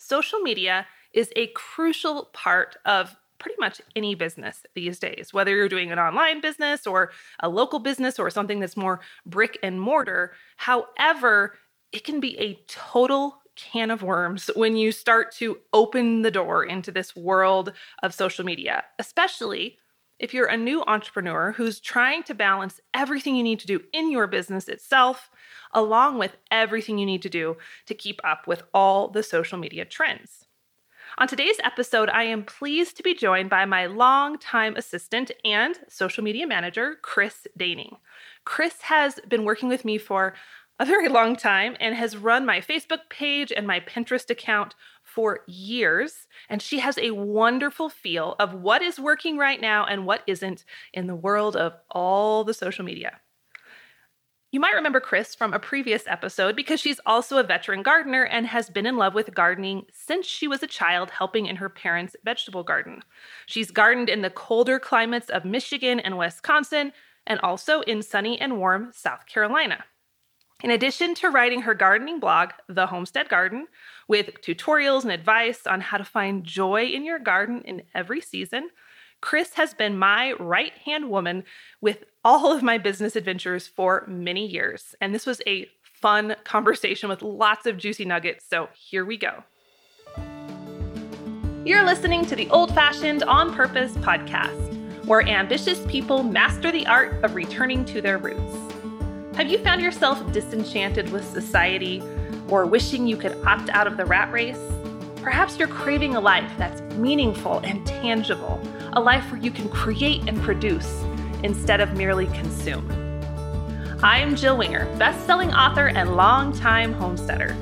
social media is a crucial part of pretty much any business these days, whether you're doing an online business or a local business or something that's more brick and mortar. However, it can be a total can of worms when you start to open the door into this world of social media, especially if you're a new entrepreneur who's trying to balance everything you need to do in your business itself, along with everything you need to do to keep up with all the social media trends. On today's episode, I am pleased to be joined by my longtime assistant and social media manager, Chris Daning. Chris has been working with me for a very long time and has run my Facebook page and my Pinterest account for years. And she has a wonderful feel of what is working right now and what isn't in the world of all the social media. You might remember Chris from a previous episode because she's also a veteran gardener and has been in love with gardening since she was a child, helping in her parents' vegetable garden. She's gardened in the colder climates of Michigan and Wisconsin, and also in sunny and warm South Carolina. In addition to writing her gardening blog, The Homestead Garden, with tutorials and advice on how to find joy in your garden in every season, Chris has been my right hand woman with all of my business adventures for many years. And this was a fun conversation with lots of juicy nuggets. So here we go. You're listening to the Old Fashioned On Purpose podcast, where ambitious people master the art of returning to their roots. Have you found yourself disenchanted with society or wishing you could opt out of the rat race? Perhaps you're craving a life that's meaningful and tangible, a life where you can create and produce instead of merely consume. I am Jill Winger, best-selling author and longtime homesteader.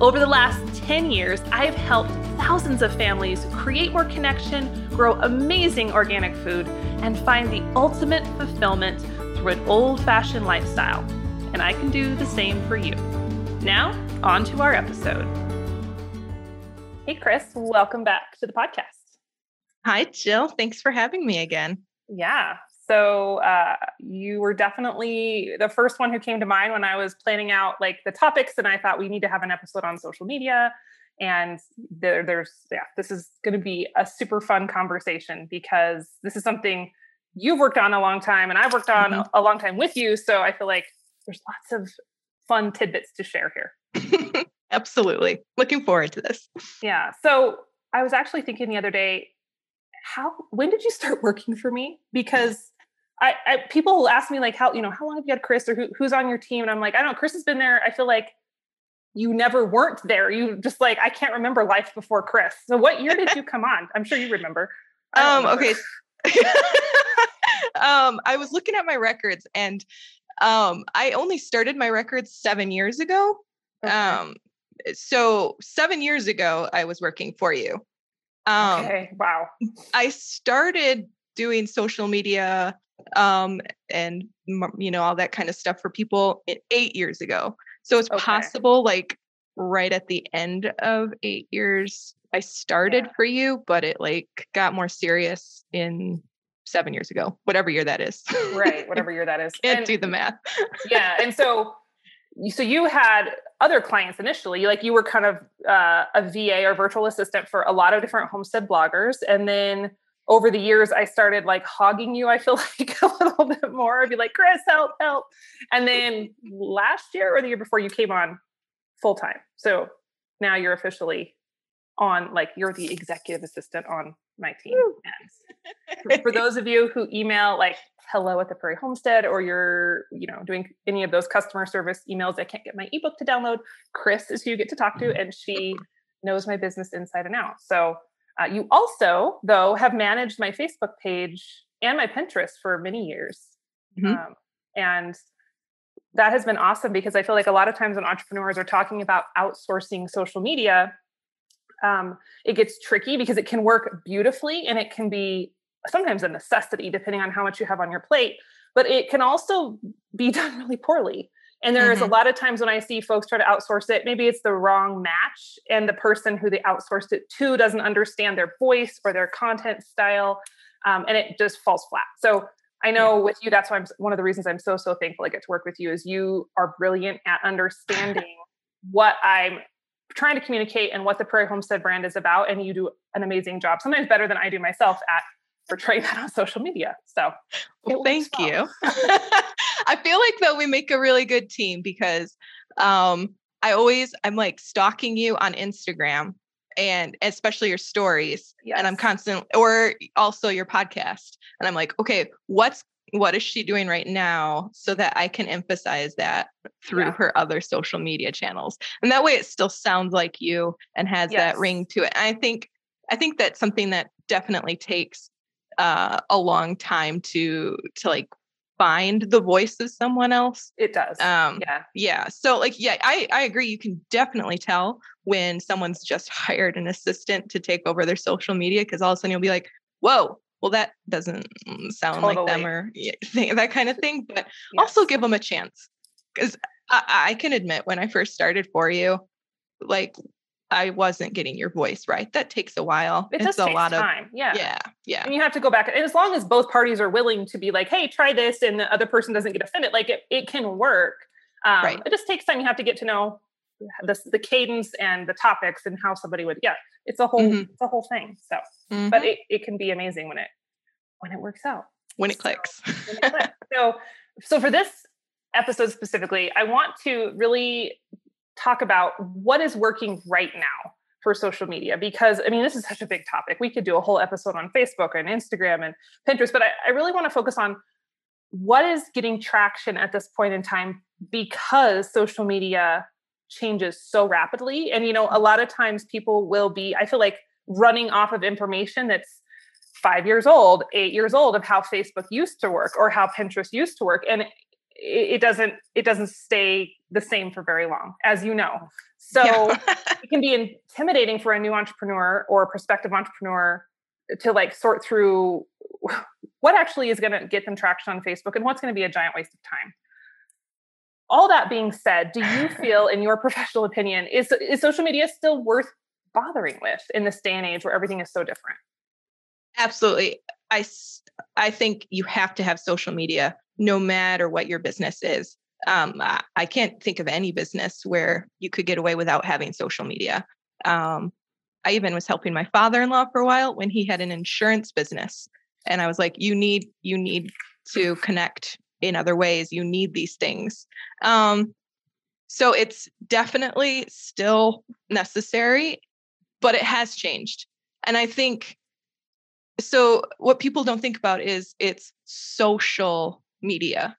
Over the last 10 years, I have helped thousands of families create more connection, grow amazing organic food, and find the ultimate fulfillment through an old-fashioned lifestyle. And I can do the same for you. Now, on to our episode. Hey, Chris, welcome back to the podcast. Hi, Jill. Thanks for having me again. Yeah. So uh, you were definitely the first one who came to mind when I was planning out like the topics, and I thought we need to have an episode on social media. And there, there's yeah, this is going to be a super fun conversation because this is something you've worked on a long time, and I've worked on mm-hmm. a long time with you. So I feel like there's lots of fun tidbits to share here. Absolutely. Looking forward to this. Yeah. So I was actually thinking the other day, how when did you start working for me? Because I, I people will ask me like how, you know, how long have you had Chris or who, who's on your team? And I'm like, I don't know, Chris has been there. I feel like you never weren't there. You just like, I can't remember life before Chris. So what year did you come on? I'm sure you remember. Um, remember. okay. um, I was looking at my records and um, I only started my records seven years ago. Okay. Um, so seven years ago, I was working for you. Um, okay. Wow. I started doing social media um, and you know all that kind of stuff for people eight years ago. So it's okay. possible, like right at the end of eight years, I started yeah. for you, but it like got more serious in seven years ago, whatever year that is. right, whatever year that is. Can't and, do the math. yeah, and so so you had other clients initially like you were kind of uh, a va or virtual assistant for a lot of different homestead bloggers and then over the years i started like hogging you i feel like a little bit more i'd be like chris help help and then last year or the year before you came on full time so now you're officially on like you're the executive assistant on my team for, for those of you who email like hello at the prairie homestead or you're you know doing any of those customer service emails i can't get my ebook to download chris is who you get to talk to mm-hmm. and she knows my business inside and out so uh, you also though have managed my facebook page and my pinterest for many years mm-hmm. um, and that has been awesome because i feel like a lot of times when entrepreneurs are talking about outsourcing social media um, it gets tricky because it can work beautifully and it can be sometimes a necessity depending on how much you have on your plate but it can also be done really poorly and there's mm-hmm. a lot of times when i see folks try to outsource it maybe it's the wrong match and the person who they outsourced it to doesn't understand their voice or their content style um, and it just falls flat so i know yeah. with you that's why i'm one of the reasons i'm so so thankful i get to work with you is you are brilliant at understanding what i'm trying to communicate and what the Prairie Homestead brand is about. And you do an amazing job, sometimes better than I do myself at portraying that on social media. So well, thank well. you. I feel like though we make a really good team because um, I always I'm like stalking you on Instagram and especially your stories yes. and i'm constant or also your podcast and i'm like okay what's what is she doing right now so that i can emphasize that through yeah. her other social media channels and that way it still sounds like you and has yes. that ring to it and i think i think that's something that definitely takes uh, a long time to to like find the voice of someone else. It does. Um, yeah. Yeah. So like, yeah, I, I agree. You can definitely tell when someone's just hired an assistant to take over their social media because all of a sudden you'll be like, whoa, well, that doesn't sound totally. like them or that kind of thing. But yes. also give them a chance because I, I can admit when I first started for you, like I wasn't getting your voice right. That takes a while. It it's does a lot time. Of, yeah. Yeah. Yeah. And you have to go back. And as long as both parties are willing to be like, hey, try this, and the other person doesn't get offended, like it, it can work. Um, right. It just takes time. You have to get to know the, the cadence and the topics and how somebody would, yeah, it's a whole, mm-hmm. it's a whole thing. So, mm-hmm. but it, it can be amazing when it, when it works out. When it clicks. So, when it clicks. so, so for this episode specifically, I want to really talk about what is working right now for social media because I mean, this is such a big topic. We could do a whole episode on Facebook and Instagram and Pinterest, but I, I really want to focus on what is getting traction at this point in time because social media changes so rapidly. And, you know, a lot of times people will be, I feel like, running off of information that's five years old, eight years old of how Facebook used to work or how Pinterest used to work. And it, doesn't it doesn't stay the same for very long as you know so yeah. it can be intimidating for a new entrepreneur or a prospective entrepreneur to like sort through what actually is going to get them traction on facebook and what's going to be a giant waste of time all that being said do you feel in your professional opinion is is social media still worth bothering with in this day and age where everything is so different absolutely i i think you have to have social media no matter what your business is. Um, I, I, can't think of any business where you could get away without having social media. Um, I even was helping my father-in-law for a while when he had an insurance business, and I was like, "You need, you need to connect in other ways. You need these things." Um, so it's definitely still necessary, but it has changed, and I think so. What people don't think about is it's social media.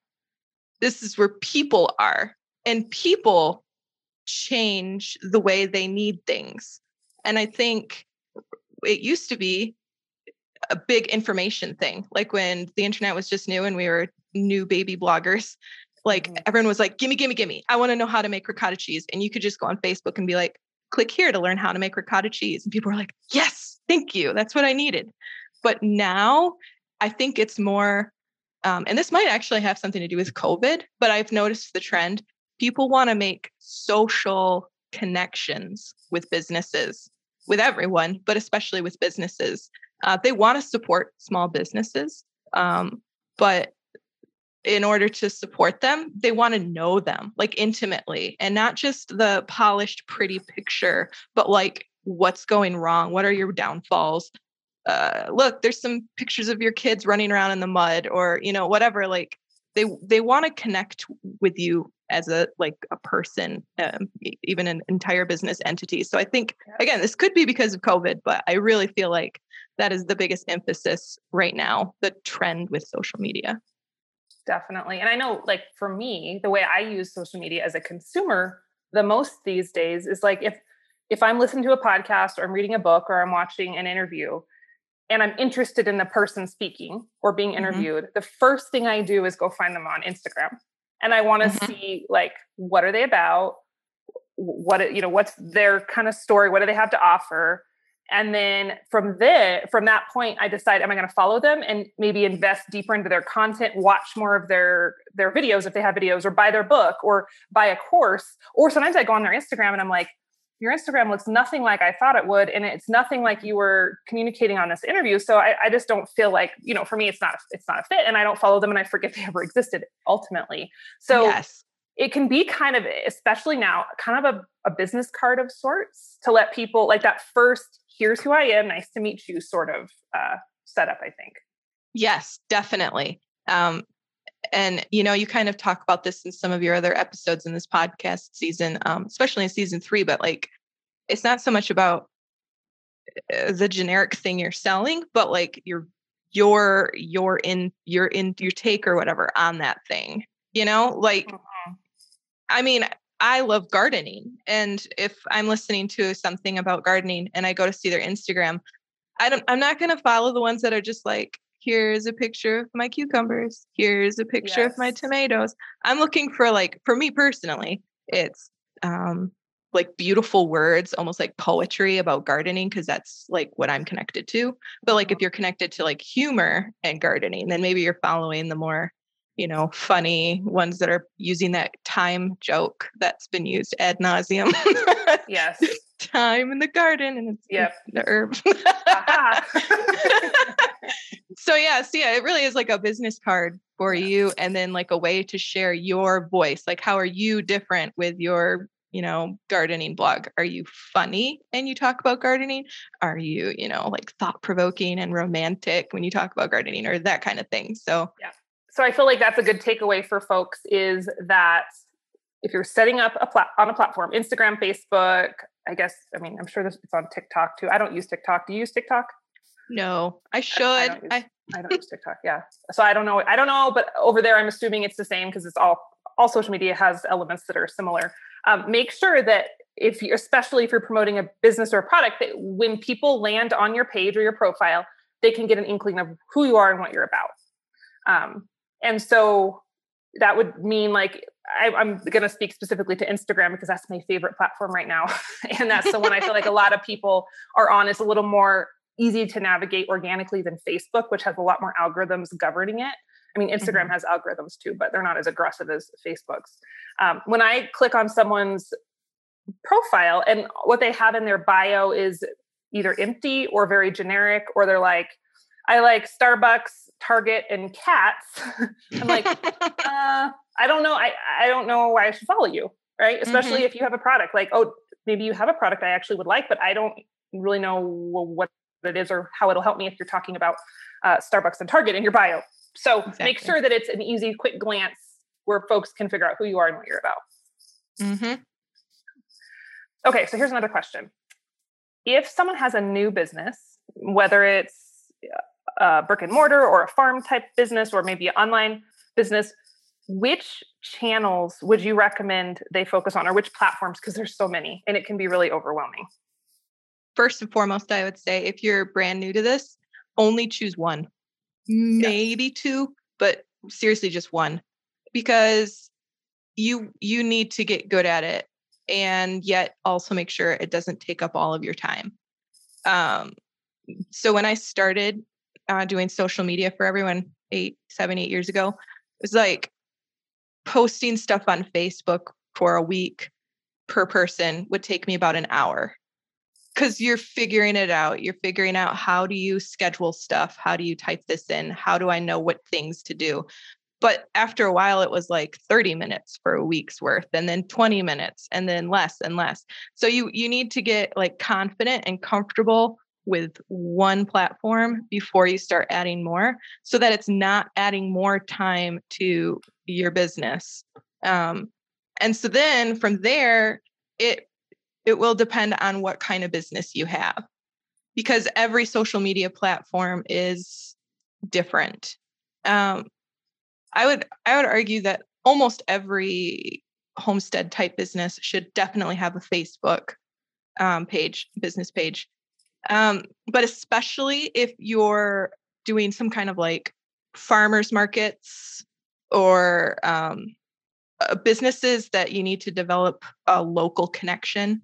This is where people are, and people change the way they need things. And I think it used to be a big information thing. Like when the internet was just new and we were new baby bloggers, like mm-hmm. everyone was like, gimme, gimme, gimme. I want to know how to make ricotta cheese. And you could just go on Facebook and be like, click here to learn how to make ricotta cheese. And people were like, yes, thank you. That's what I needed. But now I think it's more um, and this might actually have something to do with COVID, but I've noticed the trend. People want to make social connections with businesses, with everyone, but especially with businesses. Uh, they want to support small businesses, um, but in order to support them, they want to know them like intimately and not just the polished, pretty picture, but like what's going wrong? What are your downfalls? uh, look, there's some pictures of your kids running around in the mud or, you know, whatever. Like they, they want to connect with you as a, like a person, um, even an entire business entity. So I think, again, this could be because of COVID, but I really feel like that is the biggest emphasis right now, the trend with social media. Definitely. And I know like for me, the way I use social media as a consumer the most these days is like if if I'm listening to a podcast or I'm reading a book or I'm watching an interview, and I'm interested in the person speaking or being mm-hmm. interviewed, mm-hmm. the first thing I do is go find them on Instagram. And I want to mm-hmm. see like what are they about? What you know, what's their kind of story? What do they have to offer? And then from there, from that point, I decide am I going to follow them and maybe invest deeper into their content, watch more of their their videos if they have videos, or buy their book, or buy a course. Or sometimes I go on their Instagram and I'm like, your Instagram looks nothing like I thought it would, and it's nothing like you were communicating on this interview. So I, I, just don't feel like you know, for me, it's not it's not a fit, and I don't follow them, and I forget they ever existed ultimately. So yes. it can be kind of, especially now, kind of a, a business card of sorts to let people like that first, here's who I am, nice to meet you sort of uh, setup, I think. Yes, definitely. Um, and you know, you kind of talk about this in some of your other episodes in this podcast season, um, especially in season three. But like, it's not so much about uh, the generic thing you're selling, but like your your your in your in your take or whatever on that thing. You know, like, mm-hmm. I mean, I love gardening, and if I'm listening to something about gardening and I go to see their Instagram, I don't. I'm not going to follow the ones that are just like here's a picture of my cucumbers here's a picture yes. of my tomatoes i'm looking for like for me personally it's um like beautiful words almost like poetry about gardening because that's like what i'm connected to but like if mm-hmm. you're connected to like humor and gardening then maybe you're following the more you know funny ones that are using that time joke that's been used ad nauseum yes time in the garden and it's yep. the herb so yeah, so yeah, it really is like a business card for you and then like a way to share your voice. Like how are you different with your, you know, gardening blog? Are you funny and you talk about gardening? Are you, you know, like thought provoking and romantic when you talk about gardening or that kind of thing? So yeah. So I feel like that's a good takeaway for folks is that if you're setting up a plat- on a platform, Instagram, Facebook, I guess, I mean, I'm sure this it's on TikTok too. I don't use TikTok. Do you use TikTok? No, I should. I, I don't, use, I, I don't use TikTok. Yeah. So I don't know. I don't know, but over there, I'm assuming it's the same because it's all all social media has elements that are similar. Um, make sure that if you, especially if you're promoting a business or a product, that when people land on your page or your profile, they can get an inkling of who you are and what you're about. Um, and so that would mean like I, am going to speak specifically to Instagram because that's my favorite platform right now, and that's the one I feel like a lot of people are on. It's a little more easy to navigate organically than Facebook, which has a lot more algorithms governing it. I mean, Instagram mm-hmm. has algorithms too, but they're not as aggressive as Facebook's. Um, when I click on someone's profile and what they have in their bio is either empty or very generic, or they're like, I like Starbucks, Target, and cats. I'm like, uh, I don't know. I, I don't know why I should follow you, right? Especially mm-hmm. if you have a product. Like, oh, maybe you have a product I actually would like, but I don't really know what it is or how it'll help me if you're talking about uh, Starbucks and Target in your bio. So exactly. make sure that it's an easy, quick glance where folks can figure out who you are and what you're about. Mm-hmm. Okay, so here's another question. If someone has a new business, whether it's a uh, brick and mortar or a farm type business or maybe an online business, which channels would you recommend they focus on or which platforms? Because there's so many and it can be really overwhelming first and foremost, I would say if you're brand new to this, only choose one, maybe two, but seriously, just one, because you you need to get good at it, and yet also make sure it doesn't take up all of your time. Um, so when I started uh, doing social media for everyone eight, seven, eight years ago, it was like posting stuff on Facebook for a week per person would take me about an hour because you're figuring it out. You're figuring out how do you schedule stuff? How do you type this in? How do I know what things to do? But after a while, it was like 30 minutes for a week's worth, and then 20 minutes, and then less and less. So you you need to get like confident and comfortable with one platform before you start adding more, so that it's not adding more time to your business. Um, and so then from there, it it will depend on what kind of business you have because every social media platform is different. Um, I would I would argue that almost every homestead type business should definitely have a Facebook um, page, business page. Um, but especially if you're doing some kind of like farmers markets or um, uh, businesses that you need to develop a local connection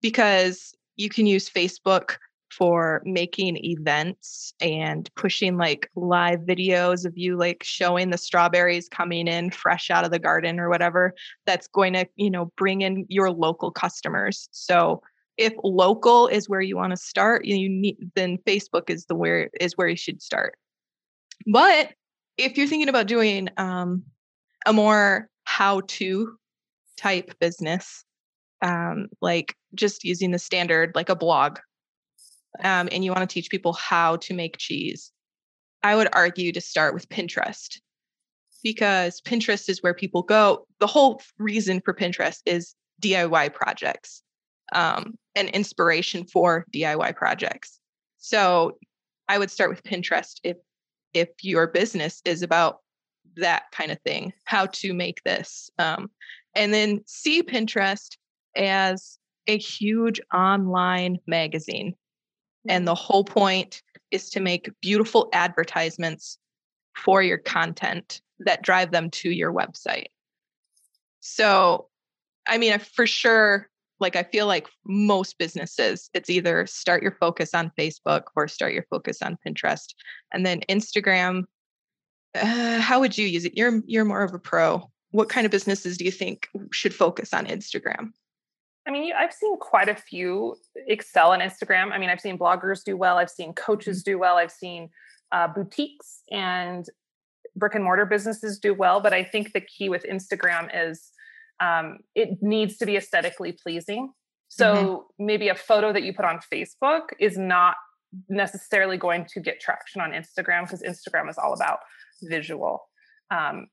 because you can use Facebook for making events and pushing like live videos of you like showing the strawberries coming in fresh out of the garden or whatever that's going to you know bring in your local customers. So if local is where you want to start you need then facebook is the where is where you should start. But if you're thinking about doing um, a more how to type business, um, like just using the standard, like a blog, um, and you want to teach people how to make cheese, I would argue to start with Pinterest. Because Pinterest is where people go. The whole reason for Pinterest is DIY projects um, and inspiration for DIY projects. So I would start with Pinterest if if your business is about that kind of thing, how to make this, um, and then see Pinterest as a huge online magazine. And the mm-hmm. whole point is to make beautiful advertisements for your content that drive them to your website. So, I mean, for sure, like I feel like most businesses, it's either start your focus on Facebook or start your focus on Pinterest. And then Instagram, uh, how would you use it? You're you're more of a pro. What kind of businesses do you think should focus on Instagram? I mean, I've seen quite a few excel on Instagram. I mean, I've seen bloggers do well. I've seen coaches mm-hmm. do well. I've seen uh, boutiques and brick and mortar businesses do well. But I think the key with Instagram is um, it needs to be aesthetically pleasing. So mm-hmm. maybe a photo that you put on Facebook is not necessarily going to get traction on Instagram because Instagram is all about visual. Um,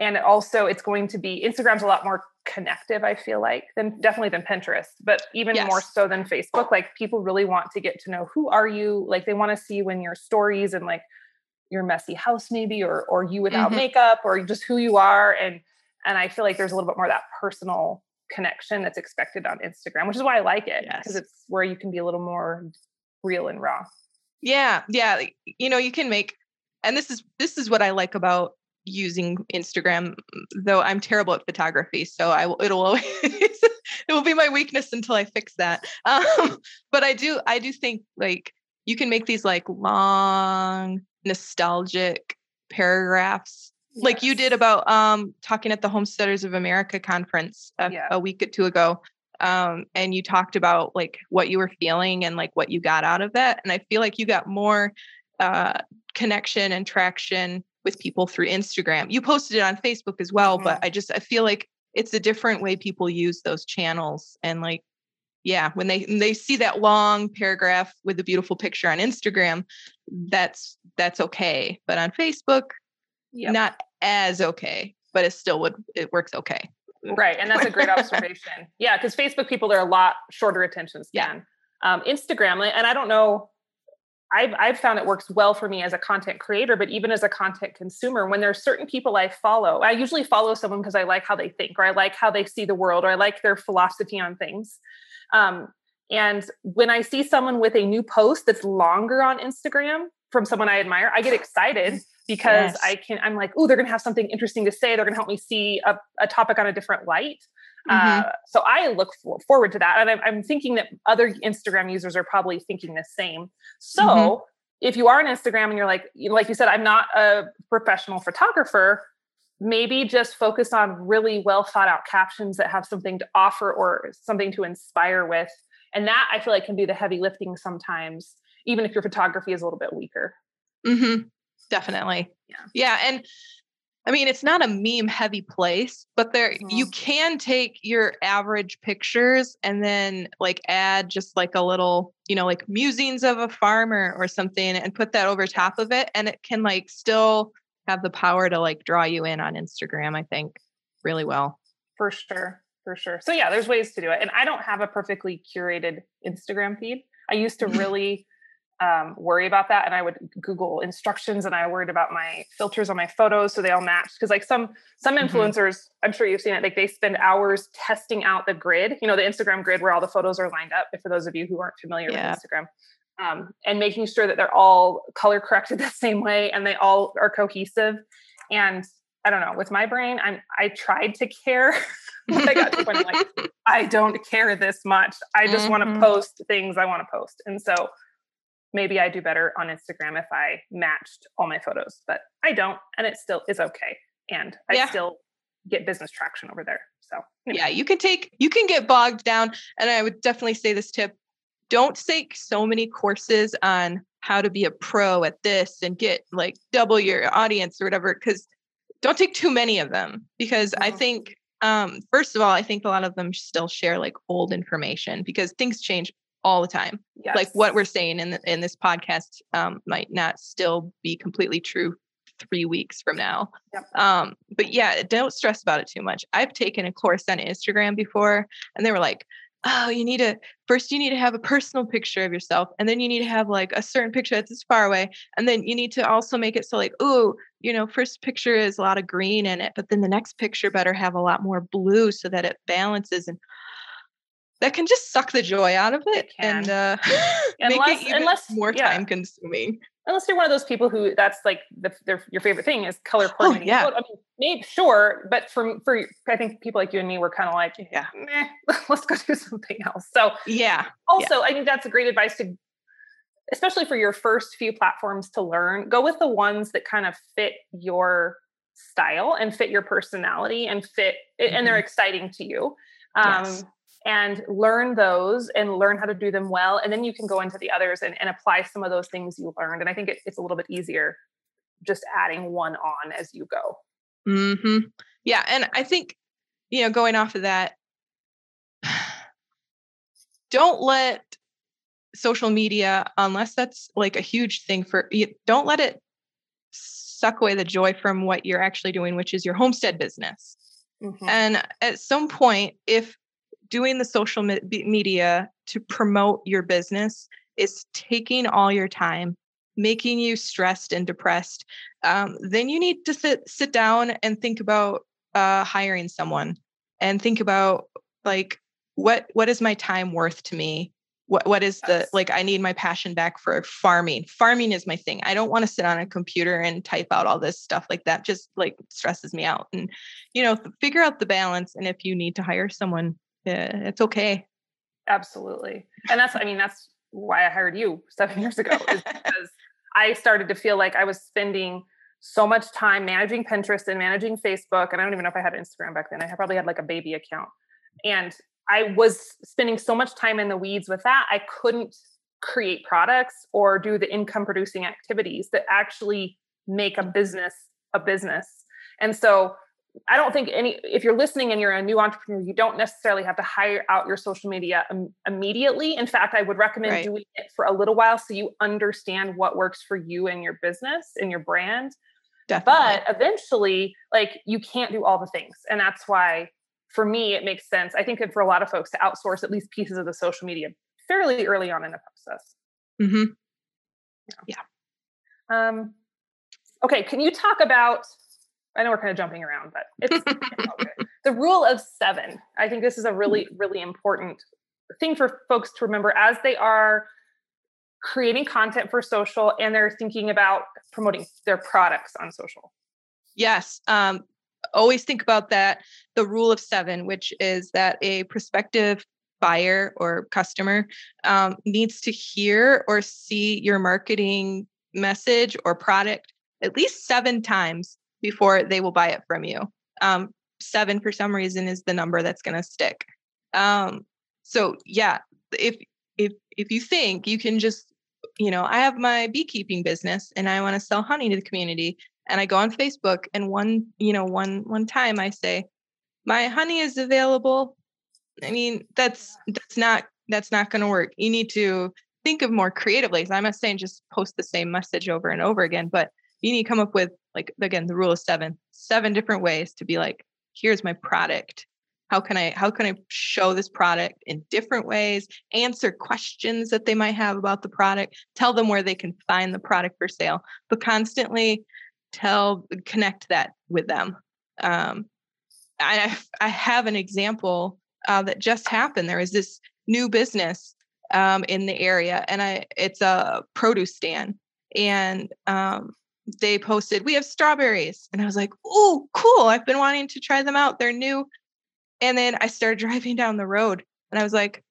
and also it's going to be Instagram's a lot more connective, I feel like, than definitely than Pinterest, but even yes. more so than Facebook. Like people really want to get to know who are you? Like they want to see when your stories and like your messy house maybe or or you without mm-hmm. makeup or just who you are and and I feel like there's a little bit more of that personal connection that's expected on Instagram, which is why I like it because yes. it's where you can be a little more real and raw. Yeah, yeah, you know, you can make and this is this is what I like about using Instagram though I'm terrible at photography, so I will it'll always it will be my weakness until I fix that. Um, but I do I do think like you can make these like long nostalgic paragraphs yes. like you did about um talking at the homesteaders of america conference a, yeah. a week or two ago um and you talked about like what you were feeling and like what you got out of that and i feel like you got more uh connection and traction with people through instagram you posted it on facebook as well mm-hmm. but i just i feel like it's a different way people use those channels and like yeah when they when they see that long paragraph with a beautiful picture on instagram that's that's okay but on facebook yep. not as okay, but it still would it works okay. Right, and that's a great observation. yeah, because Facebook people are a lot shorter attention span. Yeah. Um, Instagram, and I don't know. I've I've found it works well for me as a content creator, but even as a content consumer, when there's certain people I follow, I usually follow someone because I like how they think, or I like how they see the world, or I like their philosophy on things. Um, and when I see someone with a new post that's longer on Instagram from someone I admire, I get excited because yes. I can, I'm like, oh, they're going to have something interesting to say. They're going to help me see a, a, topic on a different light. Mm-hmm. Uh, so I look for, forward to that. And I'm, I'm, thinking that other Instagram users are probably thinking the same. So mm-hmm. if you are on Instagram and you're like, like you said, I'm not a professional photographer, maybe just focus on really well thought out captions that have something to offer or something to inspire with. And that I feel like can do the heavy lifting sometimes, even if your photography is a little bit weaker. Mm-hmm. Definitely. Yeah. Yeah. And I mean, it's not a meme heavy place, but there mm-hmm. you can take your average pictures and then like add just like a little, you know, like musings of a farmer or something and put that over top of it. And it can like still have the power to like draw you in on Instagram, I think, really well. For sure. For sure. So yeah, there's ways to do it. And I don't have a perfectly curated Instagram feed. I used to really um, worry about that and i would google instructions and i worried about my filters on my photos so they all matched because like some some mm-hmm. influencers mm-hmm. i'm sure you've seen it like they spend hours testing out the grid you know the instagram grid where all the photos are lined up for those of you who aren't familiar yeah. with instagram um, and making sure that they're all color corrected the same way and they all are cohesive and i don't know with my brain i'm i tried to care I got to point like I don't care this much. I just mm-hmm. want to post things I want to post. And so maybe I do better on Instagram if I matched all my photos, but I don't, and it still is okay. And I yeah. still get business traction over there. So, you know. yeah, you can take, you can get bogged down. And I would definitely say this tip don't take so many courses on how to be a pro at this and get like double your audience or whatever, because don't take too many of them because I think um, first of all, I think a lot of them still share like old information because things change all the time. Yes. Like what we're saying in the, in this podcast um, might not still be completely true three weeks from now. Yep. Um, but yeah, don't stress about it too much. I've taken a course on Instagram before, and they were like, oh, you need to first you need to have a personal picture of yourself, and then you need to have like a certain picture that's as far away, and then you need to also make it so like, oh, you know, first picture is a lot of green in it, but then the next picture better have a lot more blue so that it balances and that can just suck the joy out of it, it and uh, make it even unless, more yeah. time consuming unless you're one of those people who that's like the, their, your favorite thing is color oh, coordinating. Oh, yeah. I mean, maybe sure, but for for I think people like you and me were kind of like, yeah, let's go do something else. So yeah. Also, yeah. I think that's a great advice to, especially for your first few platforms to learn. Go with the ones that kind of fit your style and fit your personality and fit, mm-hmm. and they're mm-hmm. exciting to you. Um, yes and learn those and learn how to do them well. And then you can go into the others and, and apply some of those things you learned. And I think it, it's a little bit easier just adding one on as you go. Hmm. Yeah, and I think you know, going off of that, don't let social media, unless that's like a huge thing for you, don't let it suck away the joy from what you're actually doing, which is your homestead business. Mm-hmm. And at some point, if doing the social me- media to promote your business is taking all your time making you stressed and depressed um, then you need to sit sit down and think about uh, hiring someone and think about like what what is my time worth to me? What what is the like i need my passion back for farming. Farming is my thing. I don't want to sit on a computer and type out all this stuff like that just like stresses me out. And you know figure out the balance and if you need to hire someone yeah, it's okay. Absolutely. And that's, I mean, that's why I hired you seven years ago, is because I started to feel like I was spending so much time managing Pinterest and managing Facebook. And I don't even know if I had Instagram back then. I probably had like a baby account. And I was spending so much time in the weeds with that, I couldn't create products or do the income producing activities that actually make a business a business. And so I don't think any, if you're listening and you're a new entrepreneur, you don't necessarily have to hire out your social media Im- immediately. In fact, I would recommend right. doing it for a little while so you understand what works for you and your business and your brand. Definitely. But eventually, like you can't do all the things. And that's why for me, it makes sense. I think for a lot of folks to outsource at least pieces of the social media fairly early on in the process. Mm-hmm. Yeah. Um, okay. Can you talk about I know we're kind of jumping around, but it's the rule of seven. I think this is a really, really important thing for folks to remember as they are creating content for social and they're thinking about promoting their products on social. Yes. Um, always think about that. The rule of seven, which is that a prospective buyer or customer um, needs to hear or see your marketing message or product at least seven times before they will buy it from you. Um, seven for some reason is the number that's going to stick. Um, so yeah, if if if you think you can just, you know, I have my beekeeping business and I want to sell honey to the community, and I go on Facebook and one, you know, one one time I say, my honey is available. I mean, that's that's not that's not going to work. You need to think of more creatively. I'm not saying just post the same message over and over again, but you need to come up with like again the rule of seven seven different ways to be like here's my product. How can i how can i show this product in different ways answer questions that they might have about the product tell them where they can find the product for sale but constantly tell connect that with them. Um, I, I have an example uh, that just happened. There is this new business um, in the area and i it's a produce stand and um, they posted, We have strawberries. And I was like, Oh, cool. I've been wanting to try them out. They're new. And then I started driving down the road and I was like,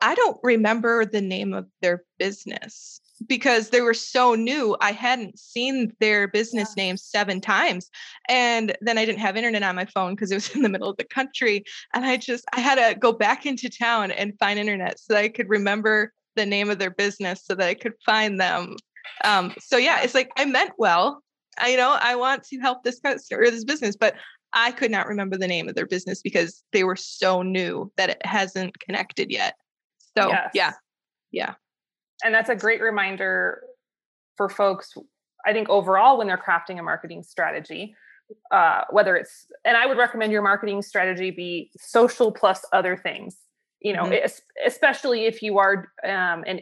I don't remember the name of their business because they were so new. I hadn't seen their business yeah. name seven times. And then I didn't have internet on my phone because it was in the middle of the country. And I just, I had to go back into town and find internet so that I could remember the name of their business so that I could find them um, so yeah, it's like I meant well, I, you know, I want to help this customer or this business, but I could not remember the name of their business because they were so new that it hasn't connected yet. So yes. yeah, yeah. And that's a great reminder for folks. I think overall, when they're crafting a marketing strategy, uh, whether it's and I would recommend your marketing strategy be social plus other things. You know, mm-hmm. especially if you are um, an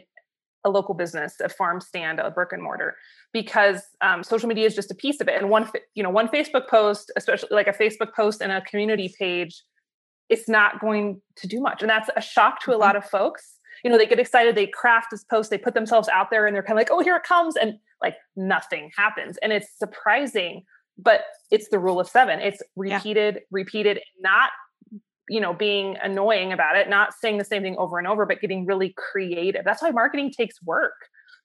a local business, a farm stand, a brick and mortar, because um, social media is just a piece of it. And one, you know, one Facebook post, especially like a Facebook post and a community page, it's not going to do much. And that's a shock to a mm-hmm. lot of folks. You know, they get excited, they craft this post, they put themselves out there, and they're kind of like, "Oh, here it comes," and like nothing happens. And it's surprising, but it's the rule of seven. It's repeated, yeah. repeated, not you know being annoying about it not saying the same thing over and over but getting really creative. That's why marketing takes work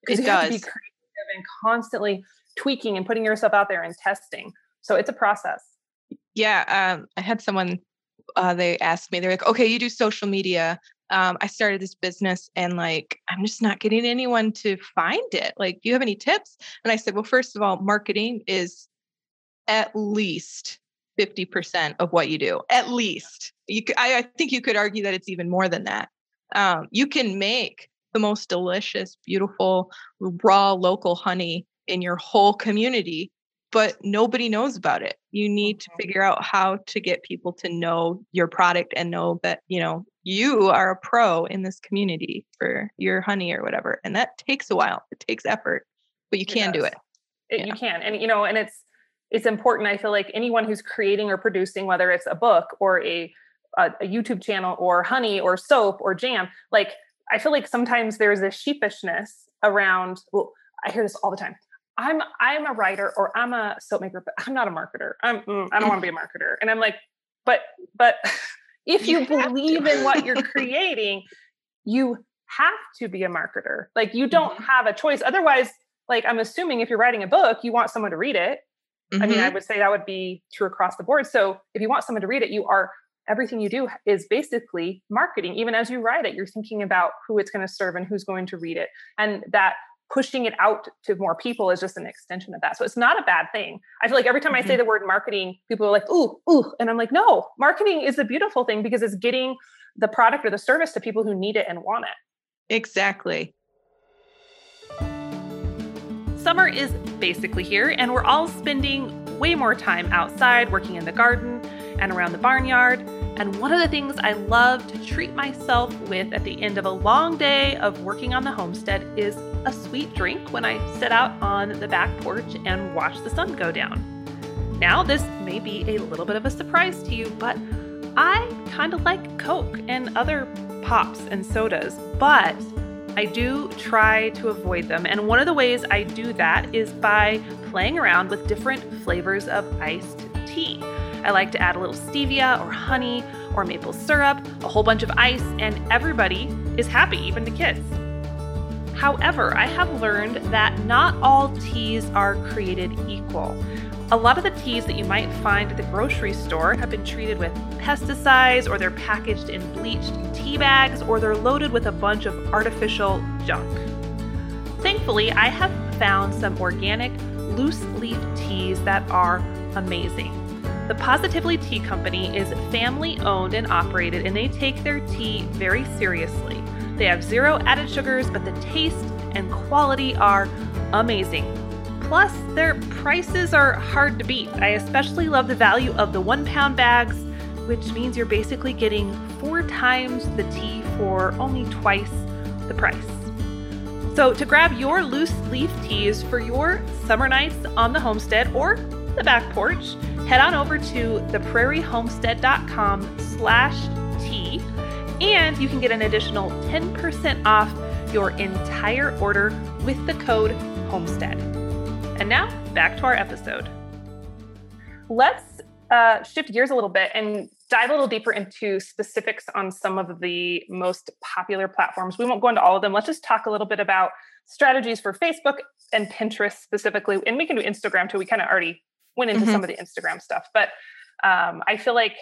because you does. have to be creative and constantly tweaking and putting yourself out there and testing. So it's a process. Yeah um, i had someone uh, they asked me they're like okay you do social media. Um, i started this business and like i'm just not getting anyone to find it. Like do you have any tips? And i said well first of all marketing is at least 50% of what you do at least. You I, I think you could argue that it's even more than that. Um, you can make the most delicious beautiful raw local honey in your whole community but nobody knows about it. You need to figure out how to get people to know your product and know that you know you are a pro in this community for your honey or whatever and that takes a while. It takes effort but you can do it, it yeah. you can and you know and it's it's important i feel like anyone who's creating or producing whether it's a book or a, a, a youtube channel or honey or soap or jam like i feel like sometimes there's a sheepishness around well i hear this all the time. I'm i'm a writer or i'm a soap maker but i'm not a marketer. I'm mm, i don't want to be a marketer. And i'm like but but if you, you believe in what you're creating you have to be a marketer. Like you don't mm-hmm. have a choice. Otherwise like i'm assuming if you're writing a book you want someone to read it Mm-hmm. I mean, I mm-hmm. would say that would be true across the board. So if you want someone to read it, you are everything you do is basically marketing. Even as you write it, you're thinking about who it's going to serve and who's going to read it. And that pushing it out to more people is just an extension of that. So it's not a bad thing. I feel like every time mm-hmm. I say mm-hmm. the word marketing, people are like, ooh, ooh. And I'm like, no, marketing is a beautiful thing because it's getting the product or the service to people who need it and want it. Exactly. Summer is basically here, and we're all spending way more time outside working in the garden and around the barnyard. And one of the things I love to treat myself with at the end of a long day of working on the homestead is a sweet drink when I sit out on the back porch and watch the sun go down. Now, this may be a little bit of a surprise to you, but I kind of like Coke and other pops and sodas, but I do try to avoid them. And one of the ways I do that is by playing around with different flavors of iced tea. I like to add a little stevia or honey or maple syrup, a whole bunch of ice, and everybody is happy, even the kids. However, I have learned that not all teas are created equal. A lot of the teas that you might find at the grocery store have been treated with pesticides, or they're packaged in bleached tea bags, or they're loaded with a bunch of artificial junk. Thankfully, I have found some organic, loose leaf teas that are amazing. The Positively Tea Company is family owned and operated, and they take their tea very seriously. They have zero added sugars, but the taste and quality are amazing. Plus, their prices are hard to beat. I especially love the value of the one pound bags, which means you're basically getting four times the tea for only twice the price. So, to grab your loose leaf teas for your summer nights on the homestead or the back porch, head on over to theprairiehomestead.com slash tea and you can get an additional 10% off your entire order with the code homestead. And now back to our episode. Let's uh, shift gears a little bit and dive a little deeper into specifics on some of the most popular platforms. We won't go into all of them. Let's just talk a little bit about strategies for Facebook and Pinterest specifically. And we can do Instagram too. We kind of already went into mm-hmm. some of the Instagram stuff, but um, I feel like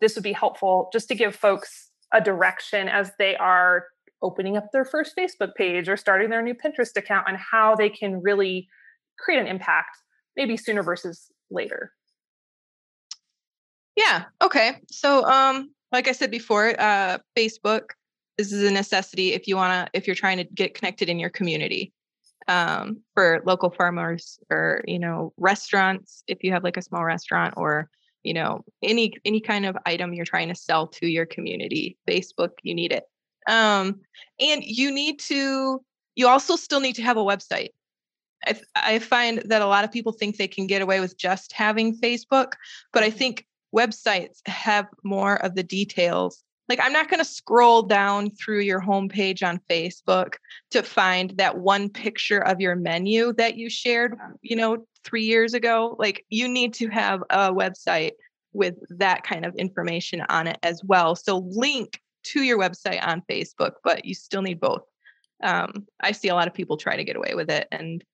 this would be helpful just to give folks a direction as they are opening up their first Facebook page or starting their new Pinterest account and how they can really create an impact maybe sooner versus later? Yeah. Okay. So, um, like I said before, uh, Facebook. This is a necessity if you wanna if you're trying to get connected in your community. Um, for local farmers or you know restaurants, if you have like a small restaurant or you know any any kind of item you're trying to sell to your community, Facebook, you need it. Um, and you need to. You also still need to have a website. I, I find that a lot of people think they can get away with just having Facebook, but I mm-hmm. think websites have more of the details. Like, I'm not going to scroll down through your homepage on Facebook to find that one picture of your menu that you shared, you know, three years ago. Like, you need to have a website with that kind of information on it as well. So, link to your website on Facebook, but you still need both. Um, I see a lot of people try to get away with it, and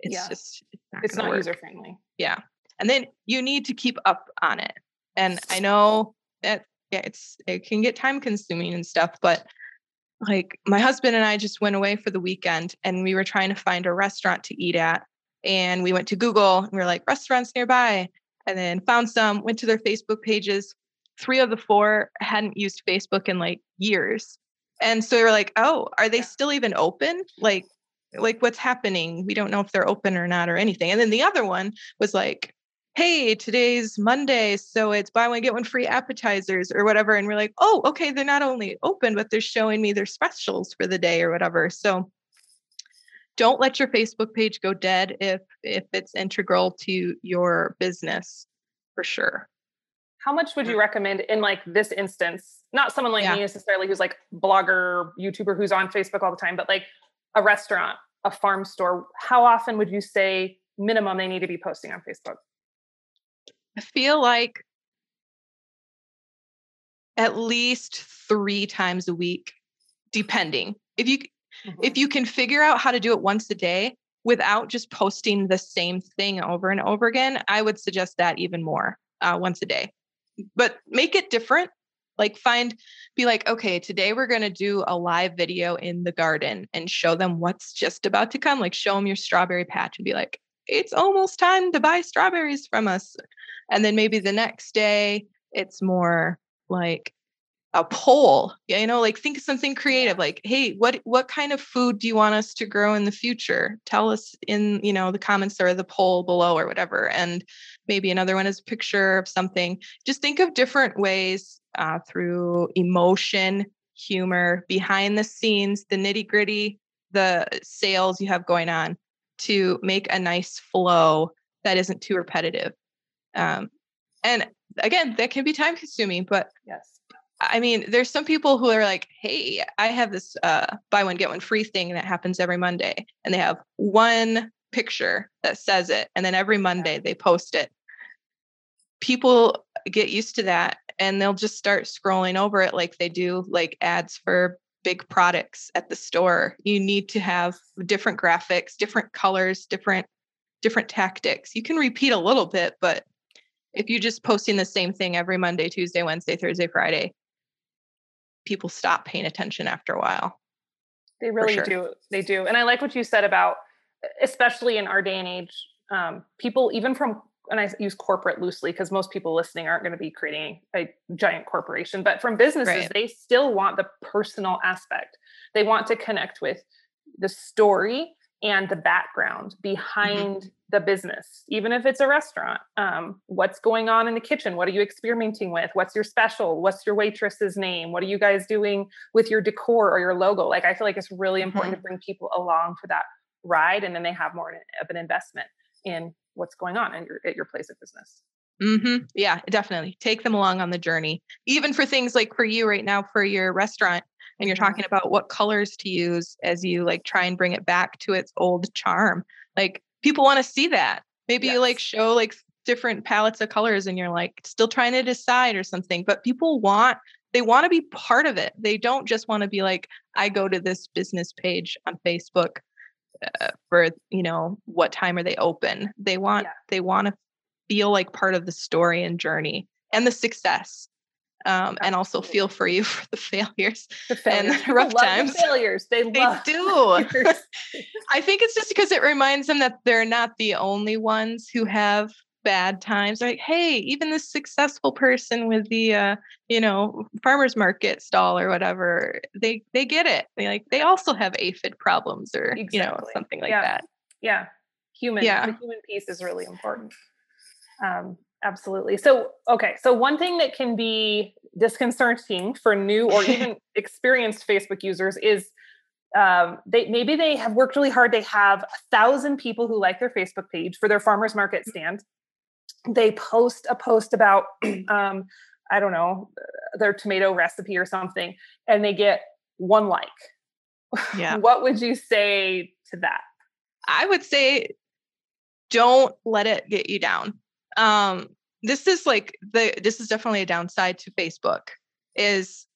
it's yeah. just it's not, it's not user friendly. Yeah, and then you need to keep up on it. And I know that yeah, it's it can get time consuming and stuff, but like my husband and I just went away for the weekend and we were trying to find a restaurant to eat at. And we went to Google and we were like, restaurants nearby. And then found some, went to their Facebook pages. Three of the four hadn't used Facebook in like years. And so we were like, oh, are they still even open? Like, like what's happening? We don't know if they're open or not or anything. And then the other one was like, hey, today's Monday, so it's buy one, get one free appetizers or whatever. And we're like, oh, okay, they're not only open, but they're showing me their specials for the day or whatever. So don't let your Facebook page go dead if if it's integral to your business for sure. How much would you recommend in like this instance? Not someone like yeah. me necessarily who's like blogger, YouTuber who's on Facebook all the time, but like a restaurant, a farm store. How often would you say minimum they need to be posting on Facebook? I feel like at least three times a week, depending. If you mm-hmm. if you can figure out how to do it once a day without just posting the same thing over and over again, I would suggest that even more uh, once a day. But make it different. Like find, be like, okay, today we're gonna do a live video in the garden and show them what's just about to come. Like show them your strawberry patch and be like, it's almost time to buy strawberries from us. And then maybe the next day it's more like a poll you know like think of something creative like hey what what kind of food do you want us to grow in the future? Tell us in you know the comments or the poll below or whatever. And maybe another one is a picture of something just think of different ways uh, through emotion humor behind the scenes the nitty gritty the sales you have going on to make a nice flow that isn't too repetitive um, and again, that can be time consuming, but yes. I mean, there's some people who are like, hey, I have this uh, buy one, get one free thing that happens every Monday. And they have one picture that says it. And then every Monday they post it. People get used to that and they'll just start scrolling over it like they do like ads for big products at the store. You need to have different graphics, different colors, different different tactics. You can repeat a little bit, but if you're just posting the same thing every Monday, Tuesday, Wednesday, Thursday, Friday, people stop paying attention after a while. They really sure. do. They do. And I like what you said about, especially in our day and age, um, people, even from, and I use corporate loosely because most people listening aren't going to be creating a giant corporation, but from businesses, right. they still want the personal aspect. They want to connect with the story and the background mm-hmm. behind mm-hmm. the business, even if it's a restaurant. Um, what's going on in the kitchen? What are you experimenting with? What's your special? What's your waitress's name? What are you guys doing with your decor or your logo? Like, I feel like it's really important mm-hmm. to bring people along for that ride, and then they have more of an investment in what's going on in your, at your place of business. Mm-hmm. Yeah, definitely. Take them along on the journey. Even for things like for you right now, for your restaurant, and you're talking about what colors to use as you like try and bring it back to its old charm like people want to see that maybe yes. you like show like different palettes of colors and you're like still trying to decide or something but people want they want to be part of it they don't just want to be like i go to this business page on facebook uh, for you know what time are they open they want yeah. they want to feel like part of the story and journey and the success um, and also feel for you for the failures, the failures. and the rough times. The failures they, they do. I think it's just because it reminds them that they're not the only ones who have bad times. Like, hey, even this successful person with the uh, you know farmers market stall or whatever, they they get it. They like they also have aphid problems or exactly. you know something like yeah. that. Yeah, human. Yeah, the human piece is really important. Um, absolutely. So, okay. So, one thing that can be disconcerting for new or even experienced Facebook users is um, they maybe they have worked really hard. They have a thousand people who like their Facebook page for their farmers market mm. stand. They post a post about, um, I don't know, their tomato recipe or something, and they get one like. Yeah. what would you say to that? I would say don't let it get you down um this is like the this is definitely a downside to facebook is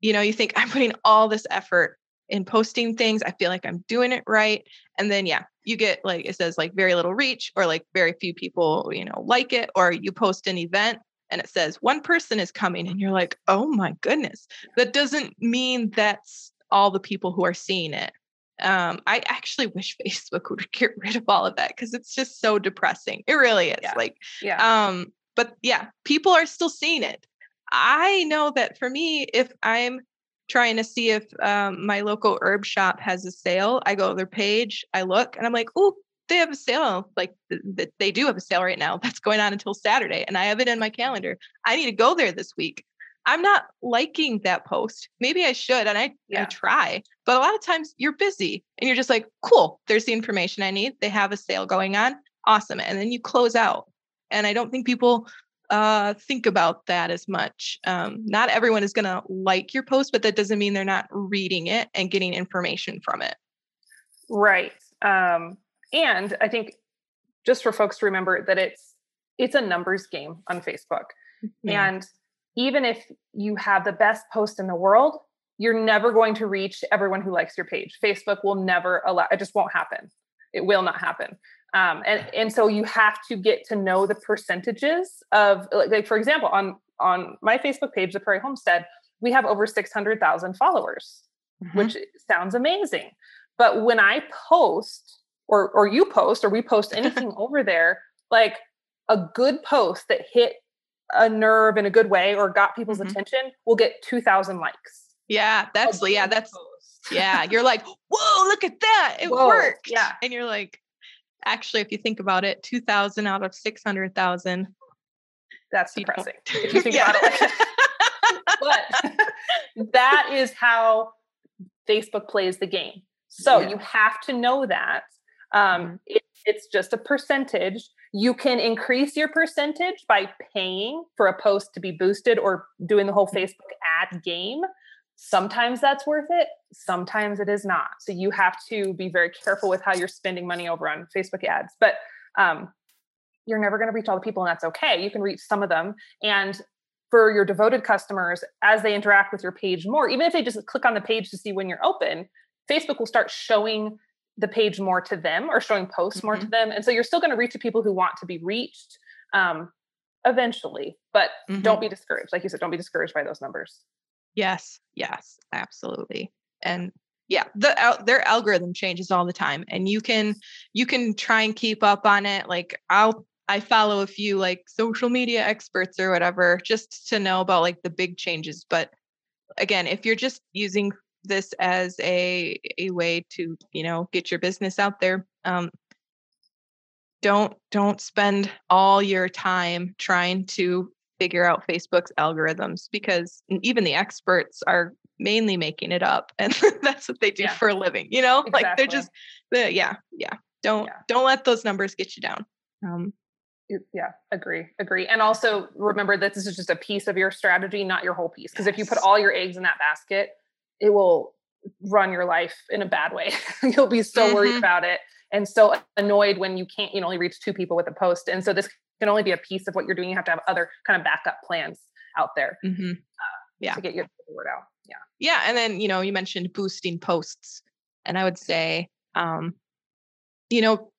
you know you think i'm putting all this effort in posting things i feel like i'm doing it right and then yeah you get like it says like very little reach or like very few people you know like it or you post an event and it says one person is coming and you're like oh my goodness that doesn't mean that's all the people who are seeing it um, I actually wish Facebook would get rid of all of that because it's just so depressing. It really is. Yeah. Like, yeah. Um, but yeah, people are still seeing it. I know that for me, if I'm trying to see if um, my local herb shop has a sale, I go to their page, I look, and I'm like, oh, they have a sale. Like th- they do have a sale right now that's going on until Saturday, and I have it in my calendar. I need to go there this week. I'm not liking that post. Maybe I should, and I, yeah. I try. But a lot of times you're busy and you're just like, cool, there's the information I need. They have a sale going on. Awesome. And then you close out. And I don't think people uh, think about that as much. Um, not everyone is going to like your post, but that doesn't mean they're not reading it and getting information from it. Right. Um, and I think just for folks to remember that it's it's a numbers game on Facebook. Mm-hmm. And even if you have the best post in the world, you're never going to reach everyone who likes your page. Facebook will never allow it just won't happen. It will not happen. Um, and and so you have to get to know the percentages of like, like for example on on my Facebook page, the Prairie Homestead, we have over six hundred thousand followers, mm-hmm. which sounds amazing. But when I post or or you post or we post anything over there, like a good post that hit a nerve in a good way or got people's mm-hmm. attention will get 2000 likes yeah that's yeah that's yeah you're like whoa look at that it whoa, worked yeah and you're like actually if you think about it 2000 out of 600000 that's depressing if you think about it like but that is how facebook plays the game so yeah. you have to know that um, mm-hmm. it, it's just a percentage you can increase your percentage by paying for a post to be boosted or doing the whole mm. Facebook ad game. Sometimes that's worth it, sometimes it is not. So you have to be very careful with how you're spending money over on Facebook ads. But um, you're never going to reach all the people, and that's okay. You can reach some of them. And for your devoted customers, as they interact with your page more, even if they just click on the page to see when you're open, Facebook will start showing the page more to them or showing posts mm-hmm. more to mm-hmm. them. And so you're still going to reach the people who want to be reached um, eventually, but mm-hmm. don't be discouraged. Like you said, don't be discouraged by those numbers. Yes, yes, absolutely. And yeah, the their algorithm changes all the time, and you can you can try and keep up on it. Like I'll I follow a few like social media experts or whatever just to know about like the big changes. But again, if you're just using this as a a way to you know get your business out there um, don't don't spend all your time trying to figure out facebook's algorithms because even the experts are mainly making it up and that's what they do yeah. for a living you know exactly. like they're just the yeah yeah don't yeah. don't let those numbers get you down um, yeah agree agree and also remember that this is just a piece of your strategy not your whole piece because yes. if you put all your eggs in that basket it will run your life in a bad way. You'll be so mm-hmm. worried about it and so annoyed when you can't, you know, only reach two people with a post. And so this can only be a piece of what you're doing. You have to have other kind of backup plans out there mm-hmm. uh, yeah. to get your word out. Yeah. Yeah. And then, you know, you mentioned boosting posts. And I would say, um, you know,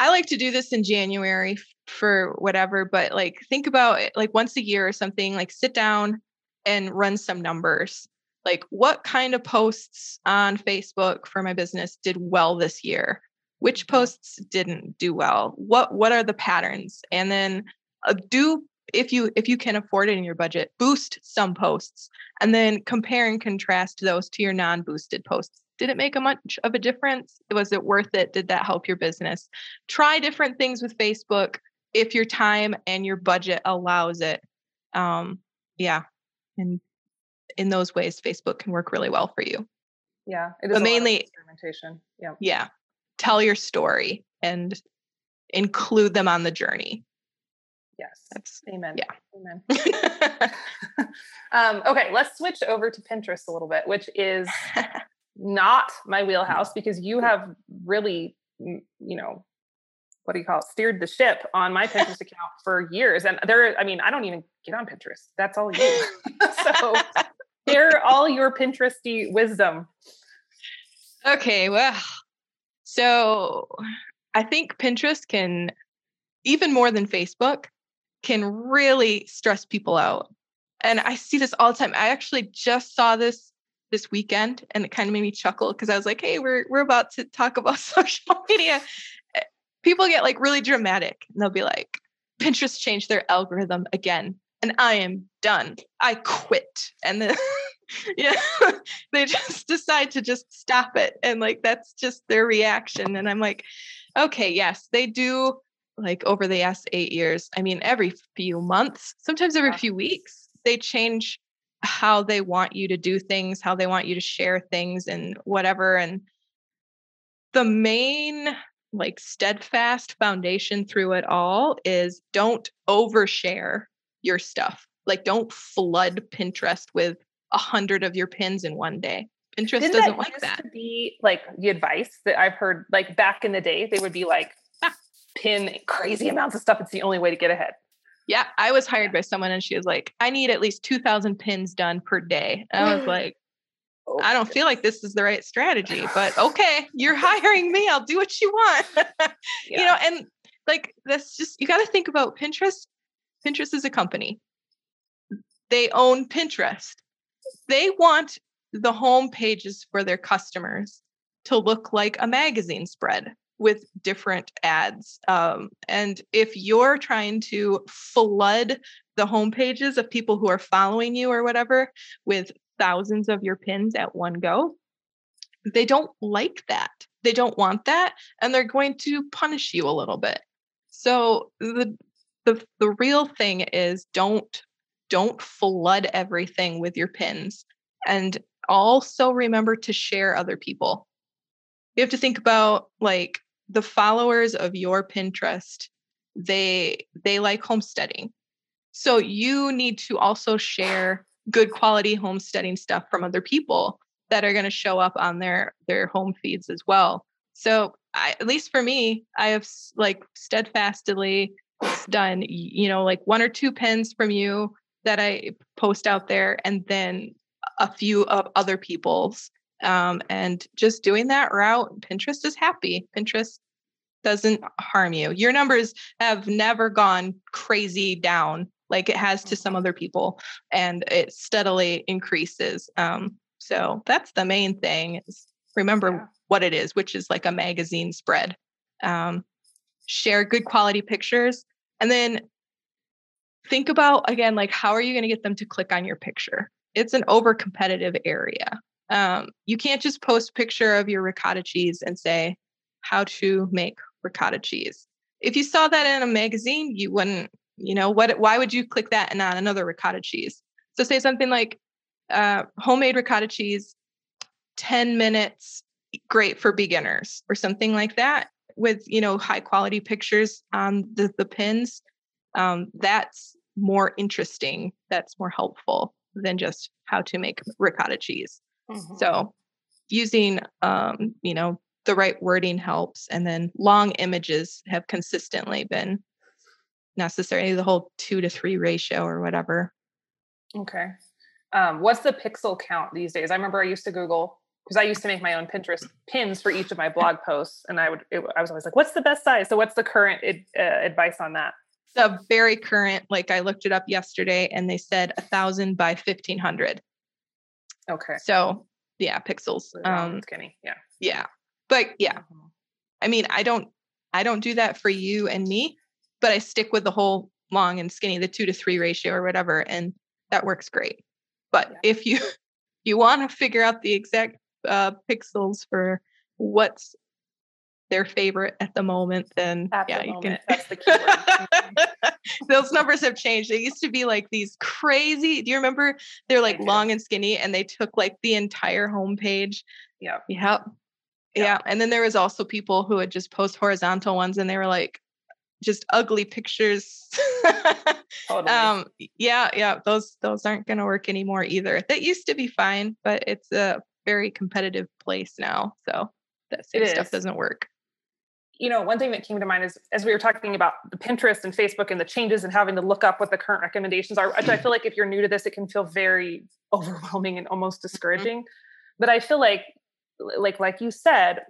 I like to do this in January for whatever, but like think about it like once a year or something, like sit down and run some numbers. Like what kind of posts on Facebook for my business did well this year? Which posts didn't do well? What what are the patterns? And then uh, do if you if you can afford it in your budget, boost some posts and then compare and contrast those to your non-boosted posts. Did it make a much of a difference? Was it worth it? Did that help your business? Try different things with Facebook if your time and your budget allows it. Um, yeah, and in those ways, Facebook can work really well for you. Yeah, it is. But mainly experimentation. Yeah. Yeah. Tell your story and include them on the journey. Yes. That's amen. Yeah. Amen. um, okay, let's switch over to Pinterest a little bit, which is not my wheelhouse because you have really, you know, what do you call it? Steered the ship on my Pinterest account for years. And there, I mean, I don't even get on Pinterest. That's all you. so share all your Pinteresty wisdom. Okay, well, so I think Pinterest can, even more than Facebook, can really stress people out. And I see this all the time. I actually just saw this this weekend and it kind of made me chuckle because I was like, hey, we're we're about to talk about social media. Eh, people get like really dramatic and they'll be like, Pinterest changed their algorithm again and I am done. I quit. And then yeah, they just decide to just stop it. And like that's just their reaction. And I'm like, okay, yes, they do like over the last eight years. I mean, every few months, sometimes every few weeks, they change how they want you to do things, how they want you to share things and whatever. And the main like steadfast foundation through it all is don't overshare your stuff. Like don't flood Pinterest with a hundred of your pins in one day. Pinterest Didn't doesn't that like that. To be like the advice that I've heard, like back in the day, they would be like, ah, pin crazy amounts of stuff. It's the only way to get ahead. Yeah, I was hired by someone and she was like, I need at least 2000 pins done per day. And I was like, oh, I don't feel like this is the right strategy, but okay, you're hiring me. I'll do what you want. yeah. You know, and like that's just you got to think about Pinterest. Pinterest is a company. They own Pinterest. They want the home pages for their customers to look like a magazine spread with different ads. Um, and if you're trying to flood the home pages of people who are following you or whatever with thousands of your pins at one go, they don't like that. They don't want that. And they're going to punish you a little bit. So the the the real thing is don't don't flood everything with your pins and also remember to share other people you have to think about like the followers of your Pinterest, they they like homesteading. So you need to also share good quality homesteading stuff from other people that are going to show up on their their home feeds as well. So I, at least for me, I have like steadfastly done you know like one or two pins from you that I post out there, and then a few of other people's um, and just doing that route, Pinterest is happy. Pinterest doesn't harm you. Your numbers have never gone crazy down like it has to some other people, and it steadily increases. Um, so that's the main thing is remember yeah. what it is, which is like a magazine spread. Um, share good quality pictures, and then think about again like how are you going to get them to click on your picture? It's an over competitive area. Um, you can't just post picture of your ricotta cheese and say how to make ricotta cheese. If you saw that in a magazine, you wouldn't, you know, what why would you click that and not another ricotta cheese? So say something like uh, homemade ricotta cheese, 10 minutes, great for beginners, or something like that, with you know high quality pictures on the, the pins. Um, that's more interesting. That's more helpful than just how to make ricotta cheese. Mm-hmm. So using um, you know, the right wording helps. And then long images have consistently been necessary, the whole two to three ratio or whatever. Okay. Um, what's the pixel count these days? I remember I used to Google because I used to make my own Pinterest pins for each of my blog posts, and I would it, I was always like, "What's the best size?" So, what's the current uh, advice on that? The very current, like I looked it up yesterday, and they said a thousand by fifteen hundred. Okay. So yeah, pixels. Um, skinny. Yeah. Yeah, but yeah, mm-hmm. I mean, I don't I don't do that for you and me, but I stick with the whole long and skinny, the two to three ratio or whatever, and that works great. But yeah. if you you want to figure out the exact uh, pixels for what's their favorite at the moment, then at yeah, the you moment. can. That's the keyword. Those numbers have changed. They used to be like these crazy. Do you remember? They're like long and skinny, and they took like the entire homepage. Yeah. Yep. Yeah. yeah. And then there was also people who would just post horizontal ones, and they were like just ugly pictures. totally. Um, yeah, yeah, those those aren't going to work anymore either. That used to be fine, but it's a very competitive place now, so that same stuff doesn't work. You know, one thing that came to mind is as we were talking about the Pinterest and Facebook and the changes and having to look up what the current recommendations are. Which I feel like if you're new to this, it can feel very overwhelming and almost mm-hmm. discouraging. Mm-hmm. But I feel like, like like you said,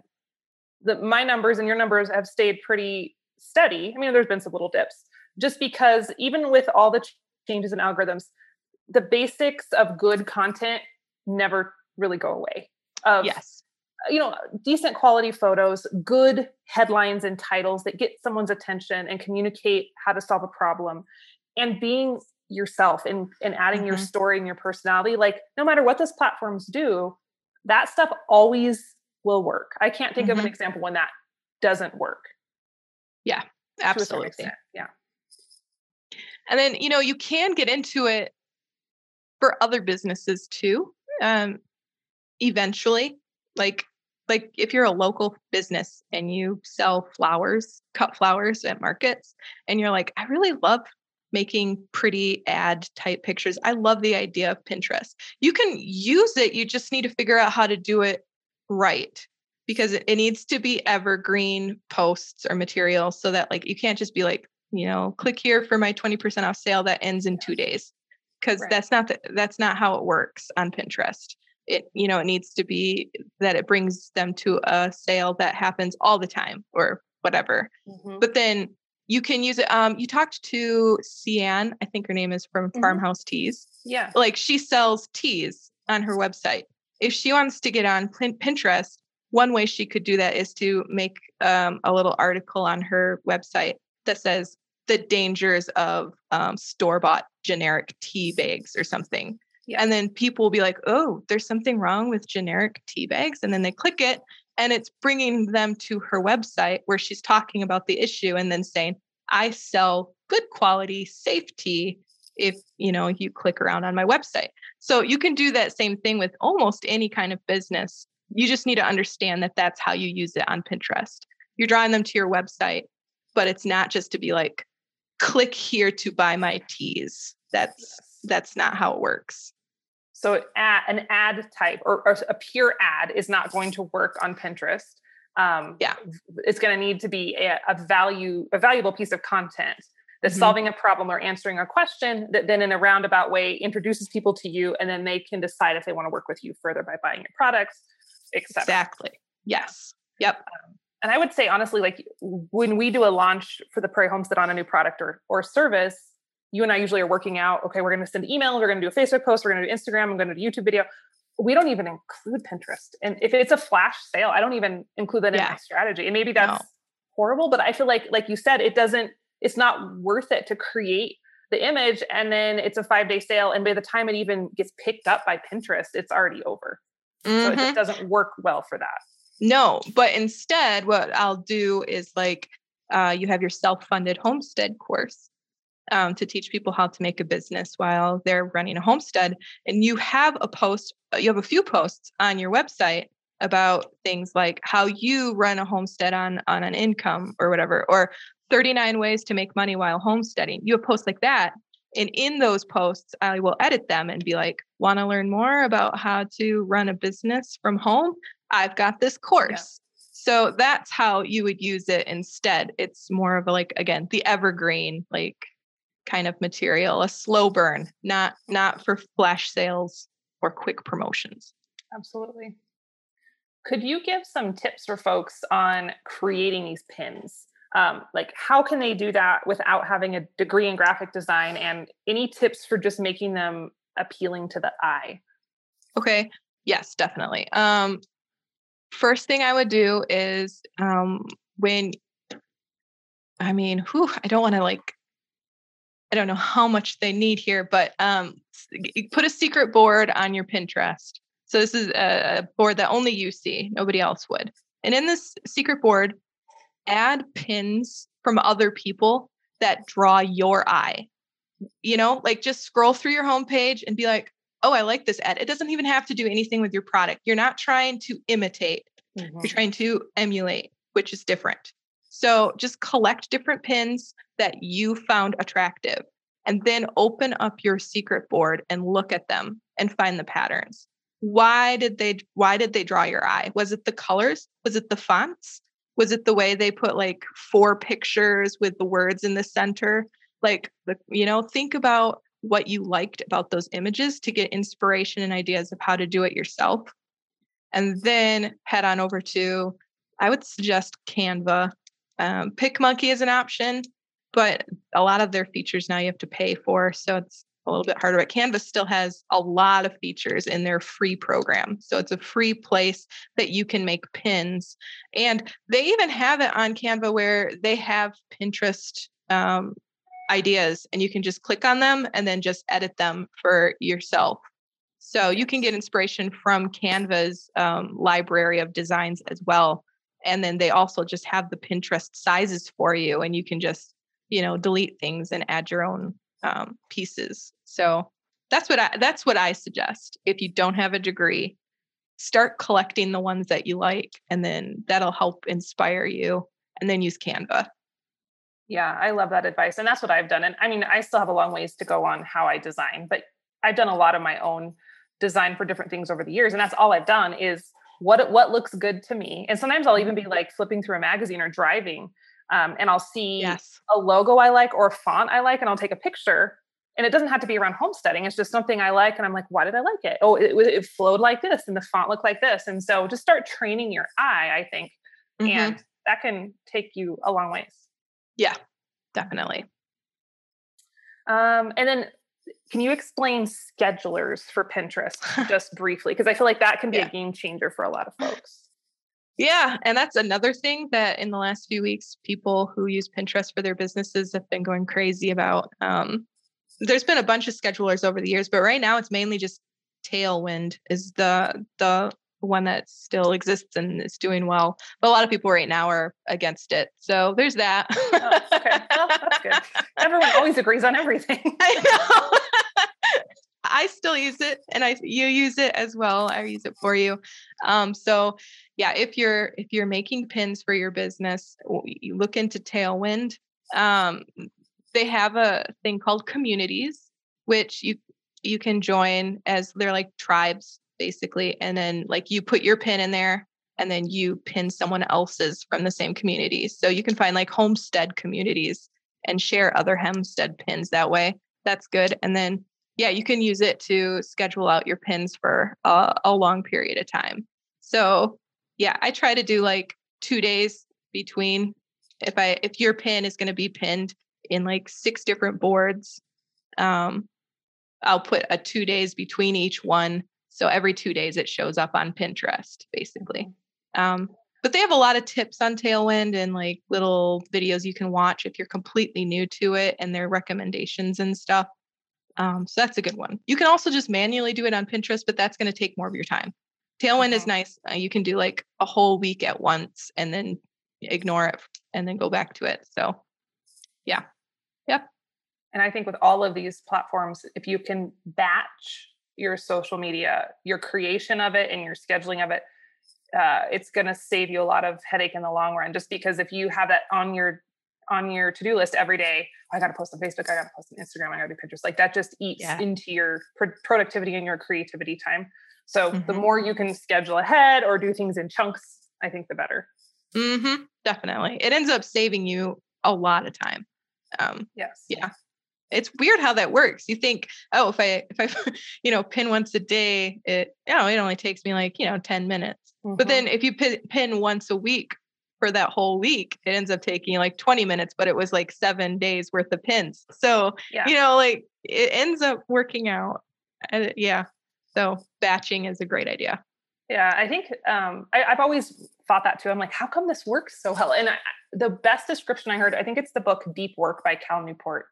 that my numbers and your numbers have stayed pretty steady. I mean, there's been some little dips, just because even with all the changes in algorithms, the basics of good content never really go away. Of, yes. You know, decent quality photos, good headlines and titles that get someone's attention and communicate how to solve a problem, and being yourself and, and adding mm-hmm. your story and your personality. Like, no matter what those platforms do, that stuff always will work. I can't think mm-hmm. of an mm-hmm. example when that doesn't work. Yeah, absolutely. Yeah. And then, you know, you can get into it for other businesses too. Um, eventually, like like if you're a local business and you sell flowers, cut flowers at markets, and you're like, I really love making pretty ad type pictures. I love the idea of Pinterest. You can use it, you just need to figure out how to do it right because it, it needs to be evergreen posts or material so that like you can't just be like you know click here for my 20% off sale that ends in two days because right. that's not the, that's not how it works on pinterest it you know it needs to be that it brings them to a sale that happens all the time or whatever mm-hmm. but then you can use it um you talked to cian i think her name is from mm-hmm. farmhouse teas yeah like she sells teas on her website if she wants to get on pinterest one way she could do that is to make um, a little article on her website that says the dangers of um, store bought generic tea bags or something. Yeah. And then people will be like, oh, there's something wrong with generic tea bags. And then they click it and it's bringing them to her website where she's talking about the issue and then saying, I sell good quality, safe tea if you know you click around on my website. So you can do that same thing with almost any kind of business you just need to understand that that's how you use it on Pinterest. You're drawing them to your website, but it's not just to be like, click here to buy my teas. That's that's not how it works. So an ad type or, or, a pure ad is not going to work on Pinterest. Um, yeah, it's going to need to be a, a, value, a valuable piece of content that's mm-hmm. solving a problem or answering a question that then in a roundabout way introduces people to you and then they can decide if they want to work with you further by buying your products Exactly. Yes. Yep. Um, and I would say honestly, like when we do a launch for the Prairie Homestead on a new product or or service, you and I usually are working out. Okay, we're going to send emails, we're going to do a Facebook post, we're going to do Instagram, I'm going to do YouTube video. We don't even include Pinterest, and if it's a flash sale, I don't even include that yeah. in my strategy. And maybe that's no. horrible, but I feel like, like you said, it doesn't. It's not worth it to create the image and then it's a five day sale, and by the time it even gets picked up by Pinterest, it's already over. Mm-hmm. So it just mm-hmm. doesn't work well for that. No, but instead, what I'll do is like uh, you have your self funded homestead course um, to teach people how to make a business while they're running a homestead. And you have a post, uh, you have a few posts on your website about things like how you run a homestead on on an income or whatever or 39 ways to make money while homesteading you have posts like that and in those posts, I will edit them and be like, want to learn more about how to run a business from home? I've got this course. Yeah. So that's how you would use it instead. It's more of a like again, the evergreen like kind of material, a slow burn, not not for flash sales or quick promotions. Absolutely. Could you give some tips for folks on creating these pins? Um, like, how can they do that without having a degree in graphic design? And any tips for just making them appealing to the eye? Okay. Yes, definitely. Um, first thing I would do is um, when, I mean, whew, I don't want to like, I don't know how much they need here, but um, put a secret board on your Pinterest. So this is a board that only you see, nobody else would. And in this secret board, add pins from other people that draw your eye. You know, like just scroll through your homepage and be like, oh, I like this ad. It doesn't even have to do anything with your product. You're not trying to imitate, mm-hmm. you're trying to emulate, which is different. So just collect different pins that you found attractive and then open up your secret board and look at them and find the patterns. Why did they why did they draw your eye? Was it the colors? Was it the fonts? Was it the way they put like four pictures with the words in the center? Like the you know, think about what you liked about those images to get inspiration and ideas of how to do it yourself. And then head on over to, I would suggest Canva. Um, is an option, but a lot of their features now you have to pay for. So it's a little bit harder. But Canva still has a lot of features in their free program. So it's a free place that you can make pins. And they even have it on Canva where they have Pinterest um, ideas and you can just click on them and then just edit them for yourself. So you can get inspiration from Canva's um, library of designs as well. And then they also just have the Pinterest sizes for you, and you can just, you know, delete things and add your own um, pieces. So that's what I that's what I suggest. If you don't have a degree, start collecting the ones that you like, and then that'll help inspire you. And then use Canva. Yeah, I love that advice. And that's what I've done. And I mean, I still have a long ways to go on how I design, but I've done a lot of my own design for different things over the years. And that's all I've done is what what looks good to me. And sometimes I'll even be like flipping through a magazine or driving, um, and I'll see yes. a logo I like or a font I like, and I'll take a picture. And it doesn't have to be around homesteading. It's just something I like, and I'm like, why did I like it? Oh, it, it flowed like this, and the font looked like this. And so just start training your eye. I think, mm-hmm. and that can take you a long ways. Yeah, definitely. Um, and then can you explain schedulers for Pinterest just briefly? Because I feel like that can be yeah. a game changer for a lot of folks. Yeah, and that's another thing that in the last few weeks, people who use Pinterest for their businesses have been going crazy about. Um, there's been a bunch of schedulers over the years, but right now it's mainly just Tailwind is the the one that still exists and is doing well. But a lot of people right now are against it. So there's that. oh, okay. Well, that's good. Everyone always agrees on everything. I know. I still use it and I you use it as well. I use it for you. Um, so yeah, if you're if you're making pins for your business, you look into Tailwind. Um, they have a thing called communities, which you you can join as they're like tribes basically. And then like you put your pin in there and then you pin someone else's from the same community. So you can find like homestead communities and share other homestead pins that way. That's good. And then yeah, you can use it to schedule out your pins for a, a long period of time. So yeah, I try to do like two days between if I if your pin is going to be pinned in like six different boards, um, I'll put a two days between each one so every two days it shows up on Pinterest, basically. Um, but they have a lot of tips on Tailwind and like little videos you can watch if you're completely new to it and their recommendations and stuff. Um, so that's a good one. You can also just manually do it on Pinterest, but that's going to take more of your time. Tailwind is nice. Uh, you can do like a whole week at once and then ignore it and then go back to it. So, yeah. Yep. And I think with all of these platforms, if you can batch your social media, your creation of it and your scheduling of it, uh, it's going to save you a lot of headache in the long run. Just because if you have that on your on your to-do list every day, I got to post on Facebook, I got to post on Instagram, I got to do Pinterest. Like that just eats yeah. into your pr- productivity and your creativity time. So mm-hmm. the more you can schedule ahead or do things in chunks, I think the better. Mm-hmm. Definitely, it ends up saving you a lot of time. Um, yes. Yeah. It's weird how that works. You think, oh, if I if I you know pin once a day, it you know it only takes me like you know ten minutes. Mm-hmm. But then if you pin, pin once a week for that whole week, it ends up taking like twenty minutes. But it was like seven days worth of pins. So yeah. you know, like it ends up working out. And yeah, so batching is a great idea. Yeah, I think um, I, have always thought that too. I'm like, how come this works so well? And I, the best description I heard, I think it's the book Deep Work by Cal Newport.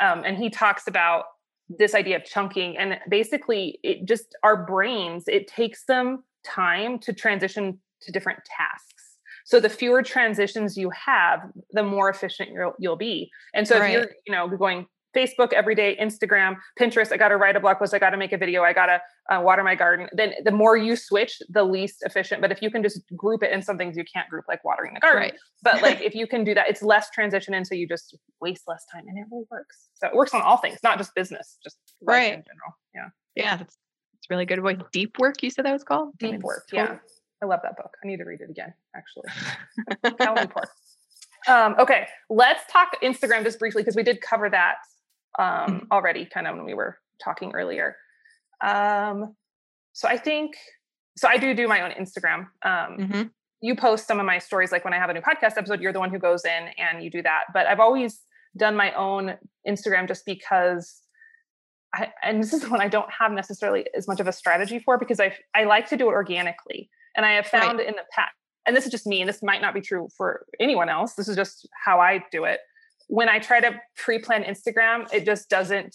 Um, and he talks about this idea of chunking and basically it just our brains it takes them time to transition to different tasks so the fewer transitions you have the more efficient you'll, you'll be and so right. if you're you know going Facebook every day, Instagram, Pinterest. I got to write a blog post. I got to make a video. I got to uh, water my garden. Then the more you switch, the least efficient. But if you can just group it in some things you can't group, like watering the garden. Right. But like if you can do that, it's less transition, and so you just waste less time, and it really works. So it works on all things, not just business, just right in general. Yeah. Yeah, that's it's really good. What deep work? You said that was called deep work. Yeah, I love that book. I need to read it again. Actually, Cal Newport. Um, okay, let's talk Instagram just briefly because we did cover that um, mm-hmm. already, kind of when we were talking earlier. Um, so I think so. I do do my own Instagram. Um, mm-hmm. You post some of my stories, like when I have a new podcast episode, you're the one who goes in and you do that. But I've always done my own Instagram just because. I, and this is the one I don't have necessarily as much of a strategy for because I I like to do it organically, and I have found right. in the past, and this is just me, and this might not be true for anyone else. This is just how I do it when I try to pre-plan Instagram, it just doesn't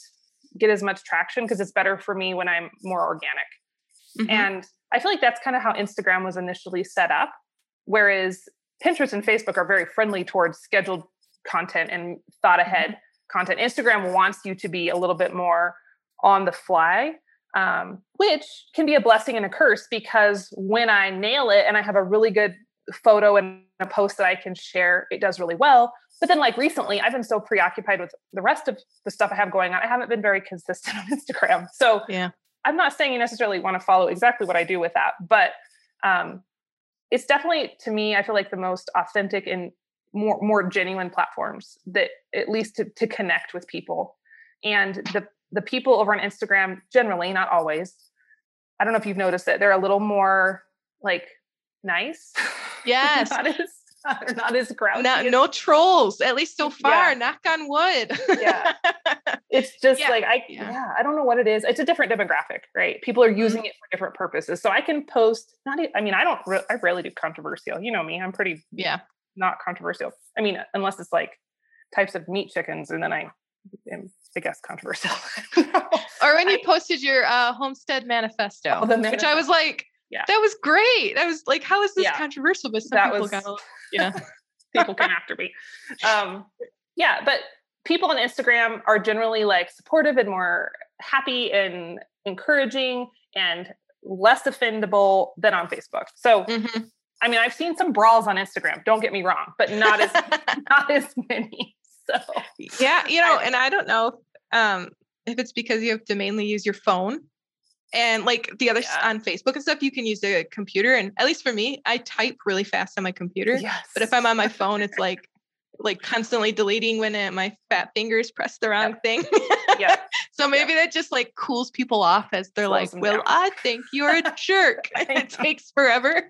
get as much traction because it's better for me when I'm more organic. Mm-hmm. And I feel like that's kind of how Instagram was initially set up. Whereas Pinterest and Facebook are very friendly towards scheduled content and thought mm-hmm. ahead mm-hmm. content. Instagram wants you to be a little bit more on the fly, um, which can be a blessing and a curse because when I nail it and I have a really good photo and a post that I can share, it does really well. But then, like recently, I've been so preoccupied with the rest of the stuff I have going on. I haven't been very consistent on Instagram. So, yeah, I'm not saying you necessarily want to follow exactly what I do with that, but um, it's definitely to me, I feel like the most authentic and more more genuine platforms that at least to, to connect with people. And the the people over on Instagram, generally, not always. I don't know if you've noticed it; they're a little more like nice. Yes. not as not as grouchy. Not, no trolls, at least so far. Yeah. Knock on wood. yeah. It's just yeah. like I yeah. yeah. I don't know what it is. It's a different demographic, right? People are using mm-hmm. it for different purposes. So I can post not I mean, I don't re- I rarely do controversial. You know me. I'm pretty yeah, not controversial. I mean, unless it's like types of meat chickens and then I am I guess controversial. or when you posted your uh, homestead manifesto, oh, manifesto, which I was like, yeah. That was great. That was like, how is this yeah. controversial? But some that people was, got, yeah, people came after me. Um, yeah, but people on Instagram are generally like supportive and more happy and encouraging and less offendable than on Facebook. So, mm-hmm. I mean, I've seen some brawls on Instagram. Don't get me wrong, but not as not as many. So, yeah, you know, and I don't know um, if it's because you have to mainly use your phone and like the other yeah. on Facebook and stuff, you can use a computer. And at least for me, I type really fast on my computer. Yes. But if I'm on my phone, it's like like constantly deleting when it, my fat fingers press the wrong thing. yeah. so maybe that just like cools people off as they're Slows like, "Well, down. I think you're a jerk." it takes forever.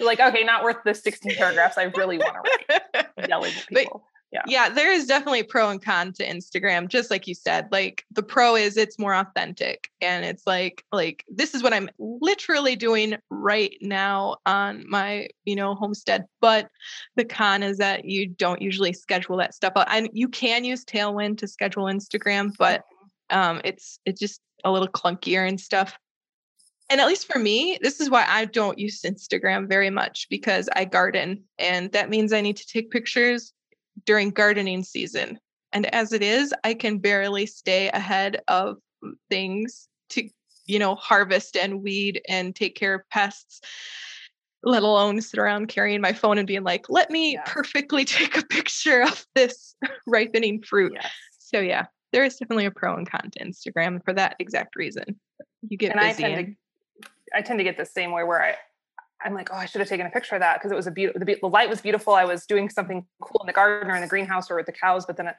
Like, "Okay, not worth the 16 paragraphs I really want to write." Yelling at people. But, yeah. Yeah there is definitely pro and con to instagram just like you said like the pro is it's more authentic and it's like like this is what i'm literally doing right now on my you know homestead but the con is that you don't usually schedule that stuff out and you can use tailwind to schedule instagram but um it's it's just a little clunkier and stuff. And at least for me, this is why I don't use Instagram very much because I garden and that means I need to take pictures during gardening season. And as it is, I can barely stay ahead of things to, you know, harvest and weed and take care of pests, let alone sit around carrying my phone and being like, let me yeah. perfectly take a picture of this ripening fruit. Yes. So, yeah, there is definitely a pro and con to Instagram for that exact reason. You get and busy. I tend, and- to, I tend to get the same way where I, I'm like, oh, I should have taken a picture of that because it was a beautiful. The, the, light was beautiful. I was doing something cool in the garden or in the greenhouse or with the cows, but then it,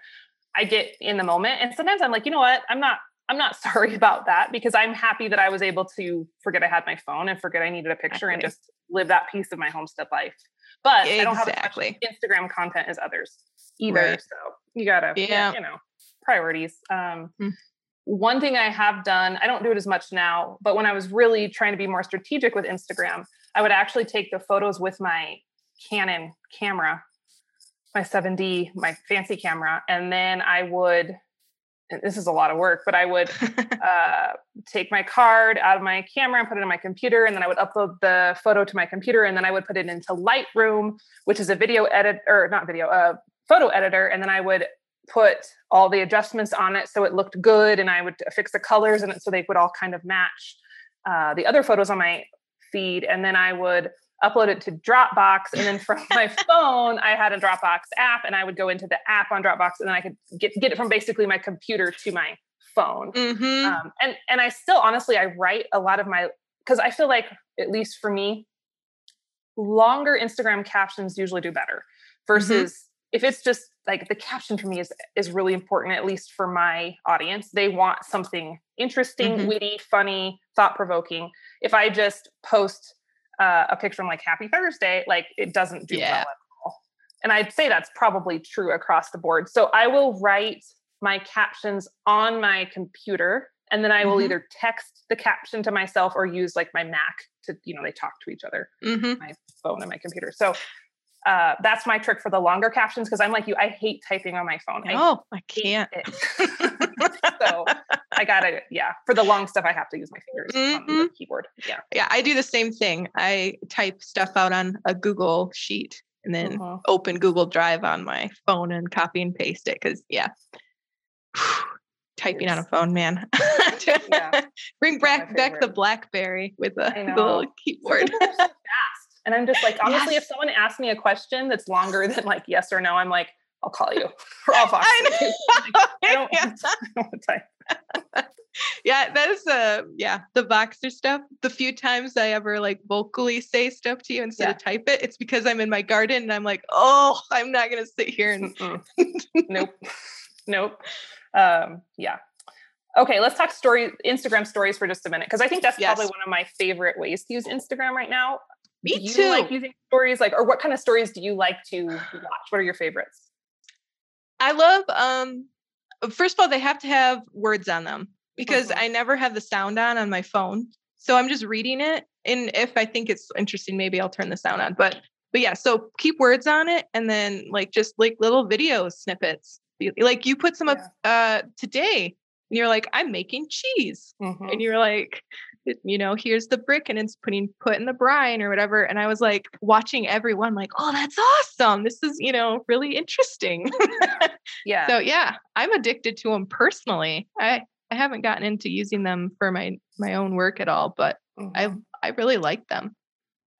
I get in the moment. And sometimes I'm like, you know what? I'm not I'm not sorry about that because I'm happy that I was able to forget I had my phone and forget I needed a picture exactly. and just live that piece of my homestead life. But exactly. I don't have as much Instagram content as others either. Right. So you gotta, yeah. you know, priorities. Um, mm. One thing I have done, I don't do it as much now, but when I was really trying to be more strategic with Instagram, I would actually take the photos with my Canon camera, my 7D, my fancy camera, and then I would this is a lot of work, but I would uh, take my card out of my camera and put it in my computer, and then I would upload the photo to my computer, and then I would put it into Lightroom, which is a video edit or not video, a uh, photo editor, and then I would put all the adjustments on it so it looked good, and I would fix the colors it so they would all kind of match uh, the other photos on my feed, and then I would upload it to Dropbox. And then from my phone, I had a Dropbox app and I would go into the app on Dropbox and then I could get, get it from basically my computer to my phone. Mm-hmm. Um, and, and I still, honestly, I write a lot of my, cause I feel like, at least for me, longer Instagram captions usually do better mm-hmm. versus mm-hmm. if it's just like the caption for me is, is really important, at least for my audience. They want something interesting, mm-hmm. witty, funny, thought provoking. If I just post uh, a picture from like Happy Thursday, like it doesn't do yeah. well at all. And I'd say that's probably true across the board. So I will write my captions on my computer and then I will mm-hmm. either text the caption to myself or use like my Mac to, you know, they talk to each other, mm-hmm. my phone and my computer. So uh, that's my trick for the longer captions because I'm like you, I hate typing on my phone. Oh, I, I can't. so I gotta, yeah. For the long stuff, I have to use my fingers mm-hmm. on the mm-hmm. keyboard. Yeah, yeah. I do the same thing. I type stuff out on a Google sheet and then uh-huh. open Google Drive on my phone and copy and paste it. Because yeah, typing on a phone, man. yeah. Bring back back the BlackBerry with a little keyboard. And I'm just like, honestly, yes. if someone asks me a question that's longer than like yes or no, I'm like, I'll call you or I'll Fox I. Like, I don't, yeah. I don't yeah, that is uh yeah, the Voxer stuff. The few times I ever like vocally say stuff to you instead yeah. of type it, it's because I'm in my garden and I'm like, oh, I'm not gonna sit here and nope. Nope. Um, yeah. Okay, let's talk story Instagram stories for just a minute because I think that's yes. probably one of my favorite ways to use Instagram right now. Me do too. like using stories like or what kind of stories do you like to watch? What are your favorites? I love um first of all they have to have words on them because mm-hmm. I never have the sound on on my phone. So I'm just reading it and if I think it's interesting maybe I'll turn the sound on. But but yeah, so keep words on it and then like just like little video snippets. Like you put some yeah. up uh today and you're like i'm making cheese mm-hmm. and you're like you know, here's the brick and it's putting put in the brine or whatever. And I was like watching everyone like, oh, that's awesome. This is, you know, really interesting. yeah. So yeah, I'm addicted to them personally. I I haven't gotten into using them for my my own work at all, but mm-hmm. I I really like them.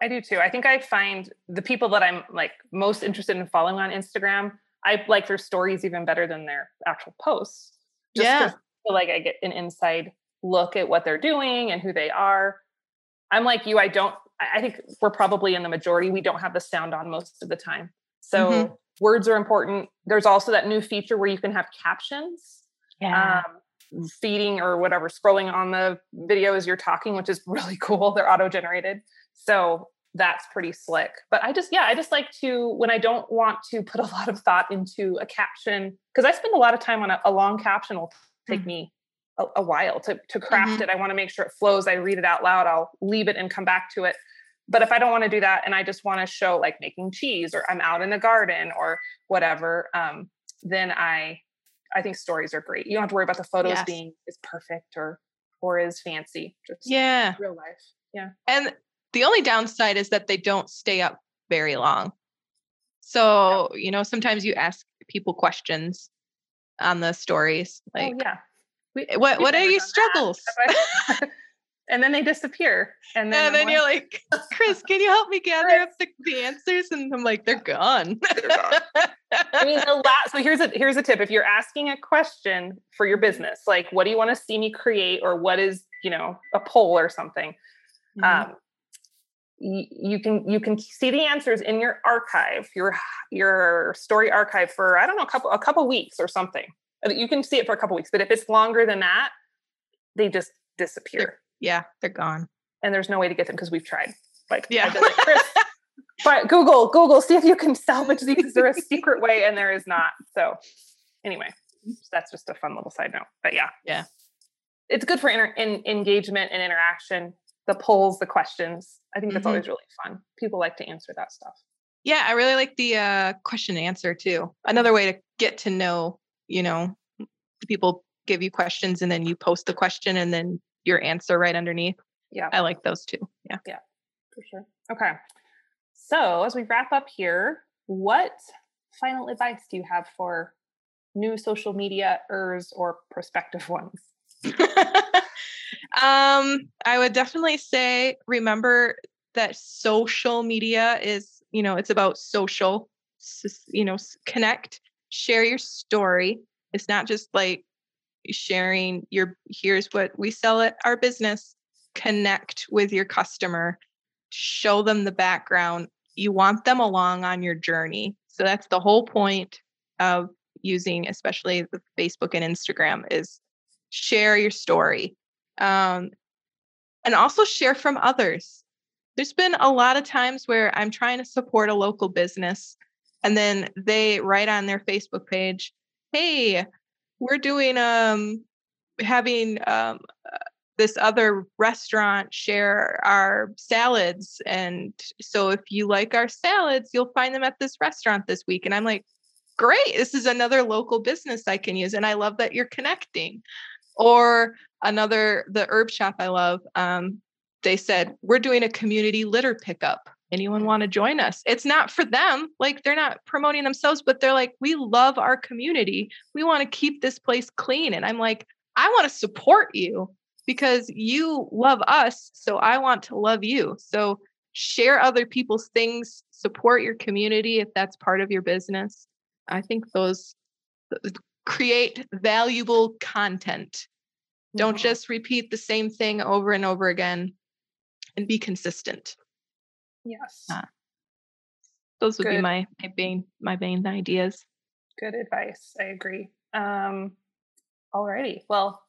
I do too. I think I find the people that I'm like most interested in following on Instagram, I like their stories even better than their actual posts. Just yeah. feel like I get an inside look at what they're doing and who they are. I'm like you, I don't, I think we're probably in the majority. We don't have the sound on most of the time. So mm-hmm. words are important. There's also that new feature where you can have captions. Yeah. Um, feeding or whatever, scrolling on the video as you're talking, which is really cool. They're auto generated. So that's pretty slick. But I just, yeah, I just like to, when I don't want to put a lot of thought into a caption, because I spend a lot of time on a, a long caption will take mm-hmm. me a, a while to, to craft mm-hmm. it. I want to make sure it flows. I read it out loud. I'll leave it and come back to it. But if I don't want to do that and I just want to show like making cheese or I'm out in the garden or whatever, um, then I I think stories are great. You don't have to worry about the photos yes. being is perfect or or is fancy. Just yeah, real life. Yeah. And the only downside is that they don't stay up very long. So, you know, sometimes you ask people questions on the stories. Oh, like, oh, yeah. We, what what are your struggles? and then they disappear. And then, and then you're like, Chris, can you help me gather Chris. up the, the, answers? And I'm like, they're gone. They're gone. I mean, the last. So here's a here's a tip. If you're asking a question for your business, like, what do you want to see me create, or what is you know a poll or something, mm-hmm. um, you can you can see the answers in your archive, your your story archive for I don't know a couple a couple weeks or something You can see it for a couple weeks, but if it's longer than that, they just disappear. They're, yeah, they're gone. And there's no way to get them because we've tried. Like, yeah. Chris, but Google, Google, see if you can salvage these. Is there a secret way? And there is not. So, anyway, that's just a fun little side note. But yeah, yeah, it's good for inter- in, engagement and interaction. The polls, the questions. I think that's mm-hmm. always really fun. People like to answer that stuff. Yeah, I really like the uh, question and answer too. Another way to get to know, you know, people give you questions and then you post the question and then your answer right underneath. Yeah. I like those too. Yeah. Yeah, for sure. Okay. So, as we wrap up here, what final advice do you have for new social media ers or prospective ones? um, I would definitely say remember that social media is, you know, it's about social, you know, connect, share your story. It's not just like sharing your here's what we sell at our business. Connect with your customer, show them the background, you want them along on your journey. So that's the whole point of using, especially the Facebook and Instagram, is share your story. Um, and also share from others. There's been a lot of times where I'm trying to support a local business and then they write on their Facebook page, hey, we're doing um having um this other restaurant share our salads. And so if you like our salads, you'll find them at this restaurant this week. And I'm like, great, this is another local business I can use. And I love that you're connecting. Or another, the herb shop I love, um, they said, we're doing a community litter pickup. Anyone want to join us? It's not for them. Like they're not promoting themselves, but they're like, we love our community. We want to keep this place clean. And I'm like, I want to support you because you love us. So I want to love you. So share other people's things, support your community if that's part of your business. I think those create valuable content. Don't just repeat the same thing over and over again and be consistent. Yes. Uh, those would Good. be my my main my main ideas. Good advice. I agree. Um alrighty. Well,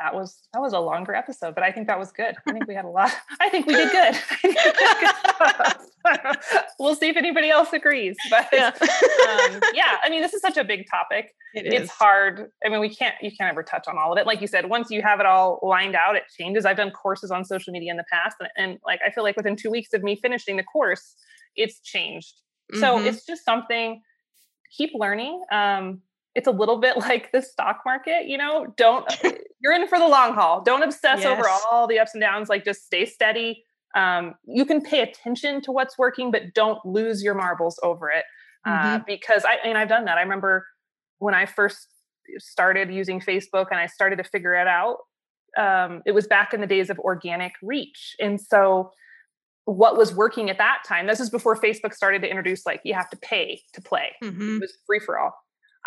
that was that was a longer episode, but I think that was good. I think we had a lot. I think we did good. we'll see if anybody else agrees. But yeah. um, yeah, I mean, this is such a big topic. It it's is. hard. I mean, we can't you can't ever touch on all of it. Like you said, once you have it all lined out, it changes. I've done courses on social media in the past, and, and like I feel like within two weeks of me finishing the course, it's changed. Mm-hmm. So it's just something. Keep learning. Um, it's a little bit like the stock market, you know, don't you're in for the long haul. Don't obsess yes. over all the ups and downs. Like just stay steady. Um, you can pay attention to what's working, but don't lose your marbles over it. Uh, mm-hmm. Because I and I've done that. I remember when I first started using Facebook and I started to figure it out. Um, it was back in the days of organic reach, and so what was working at that time. This is before Facebook started to introduce like you have to pay to play. Mm-hmm. It was free for all.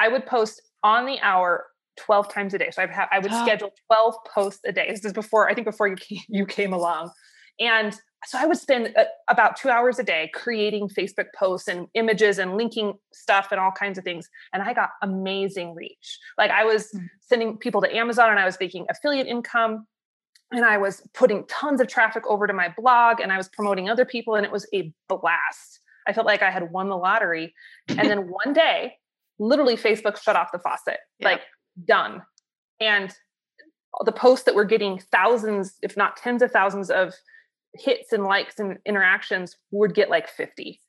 I would post on the hour 12 times a day. So I've ha- I would schedule 12 posts a day. This is before, I think before you came, you came along. And so I would spend uh, about two hours a day creating Facebook posts and images and linking stuff and all kinds of things. And I got amazing reach. Like I was mm. sending people to Amazon and I was making affiliate income and I was putting tons of traffic over to my blog and I was promoting other people and it was a blast. I felt like I had won the lottery. And then one day literally Facebook shut off the faucet, yeah. like done. And the posts that were getting thousands, if not tens of thousands of hits and likes and interactions would get like 50.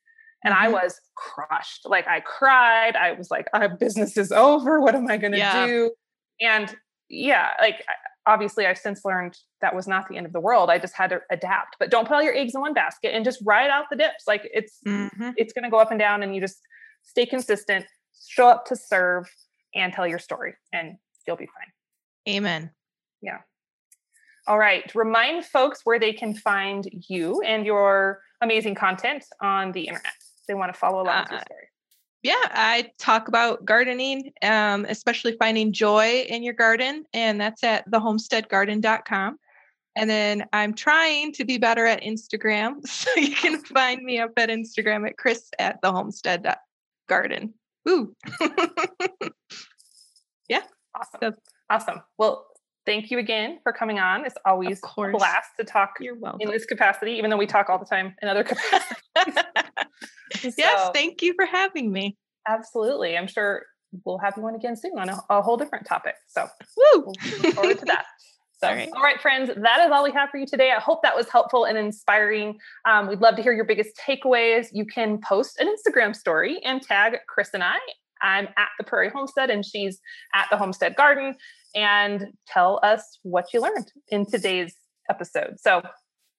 And mm-hmm. I was crushed. Like I cried. I was like, our business is over. What am I going to yeah. do? And yeah, like obviously I've since learned that was not the end of the world. I just had to adapt. But don't put all your eggs in one basket and just ride out the dips. Like it's mm-hmm. it's going to go up and down and you just stay consistent show up to serve and tell your story and you'll be fine. Amen. Yeah. All right. Remind folks where they can find you and your amazing content on the internet. They want to follow along uh, with your uh, story. Yeah, I talk about gardening, um, especially finding joy in your garden, and that's at thehomesteadgarden.com. And then I'm trying to be better at Instagram. So you can find me up at Instagram at Chris at the Ooh. yeah. Awesome. So, awesome. Well, thank you again for coming on. It's always a blast to talk You're welcome. in this capacity, even though we talk all the time in other capacities. so, yes, thank you for having me. Absolutely. I'm sure we'll have you on again soon on a, a whole different topic. So Woo! we'll look forward to that. So, all right. all right, friends, that is all we have for you today. I hope that was helpful and inspiring. Um, we'd love to hear your biggest takeaways. You can post an Instagram story and tag Chris and I. I'm at the Prairie Homestead and she's at the Homestead Garden and tell us what you learned in today's episode. So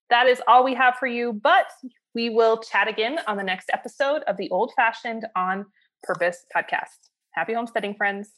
that is all we have for you, but we will chat again on the next episode of the Old Fashioned on Purpose podcast. Happy homesteading, friends.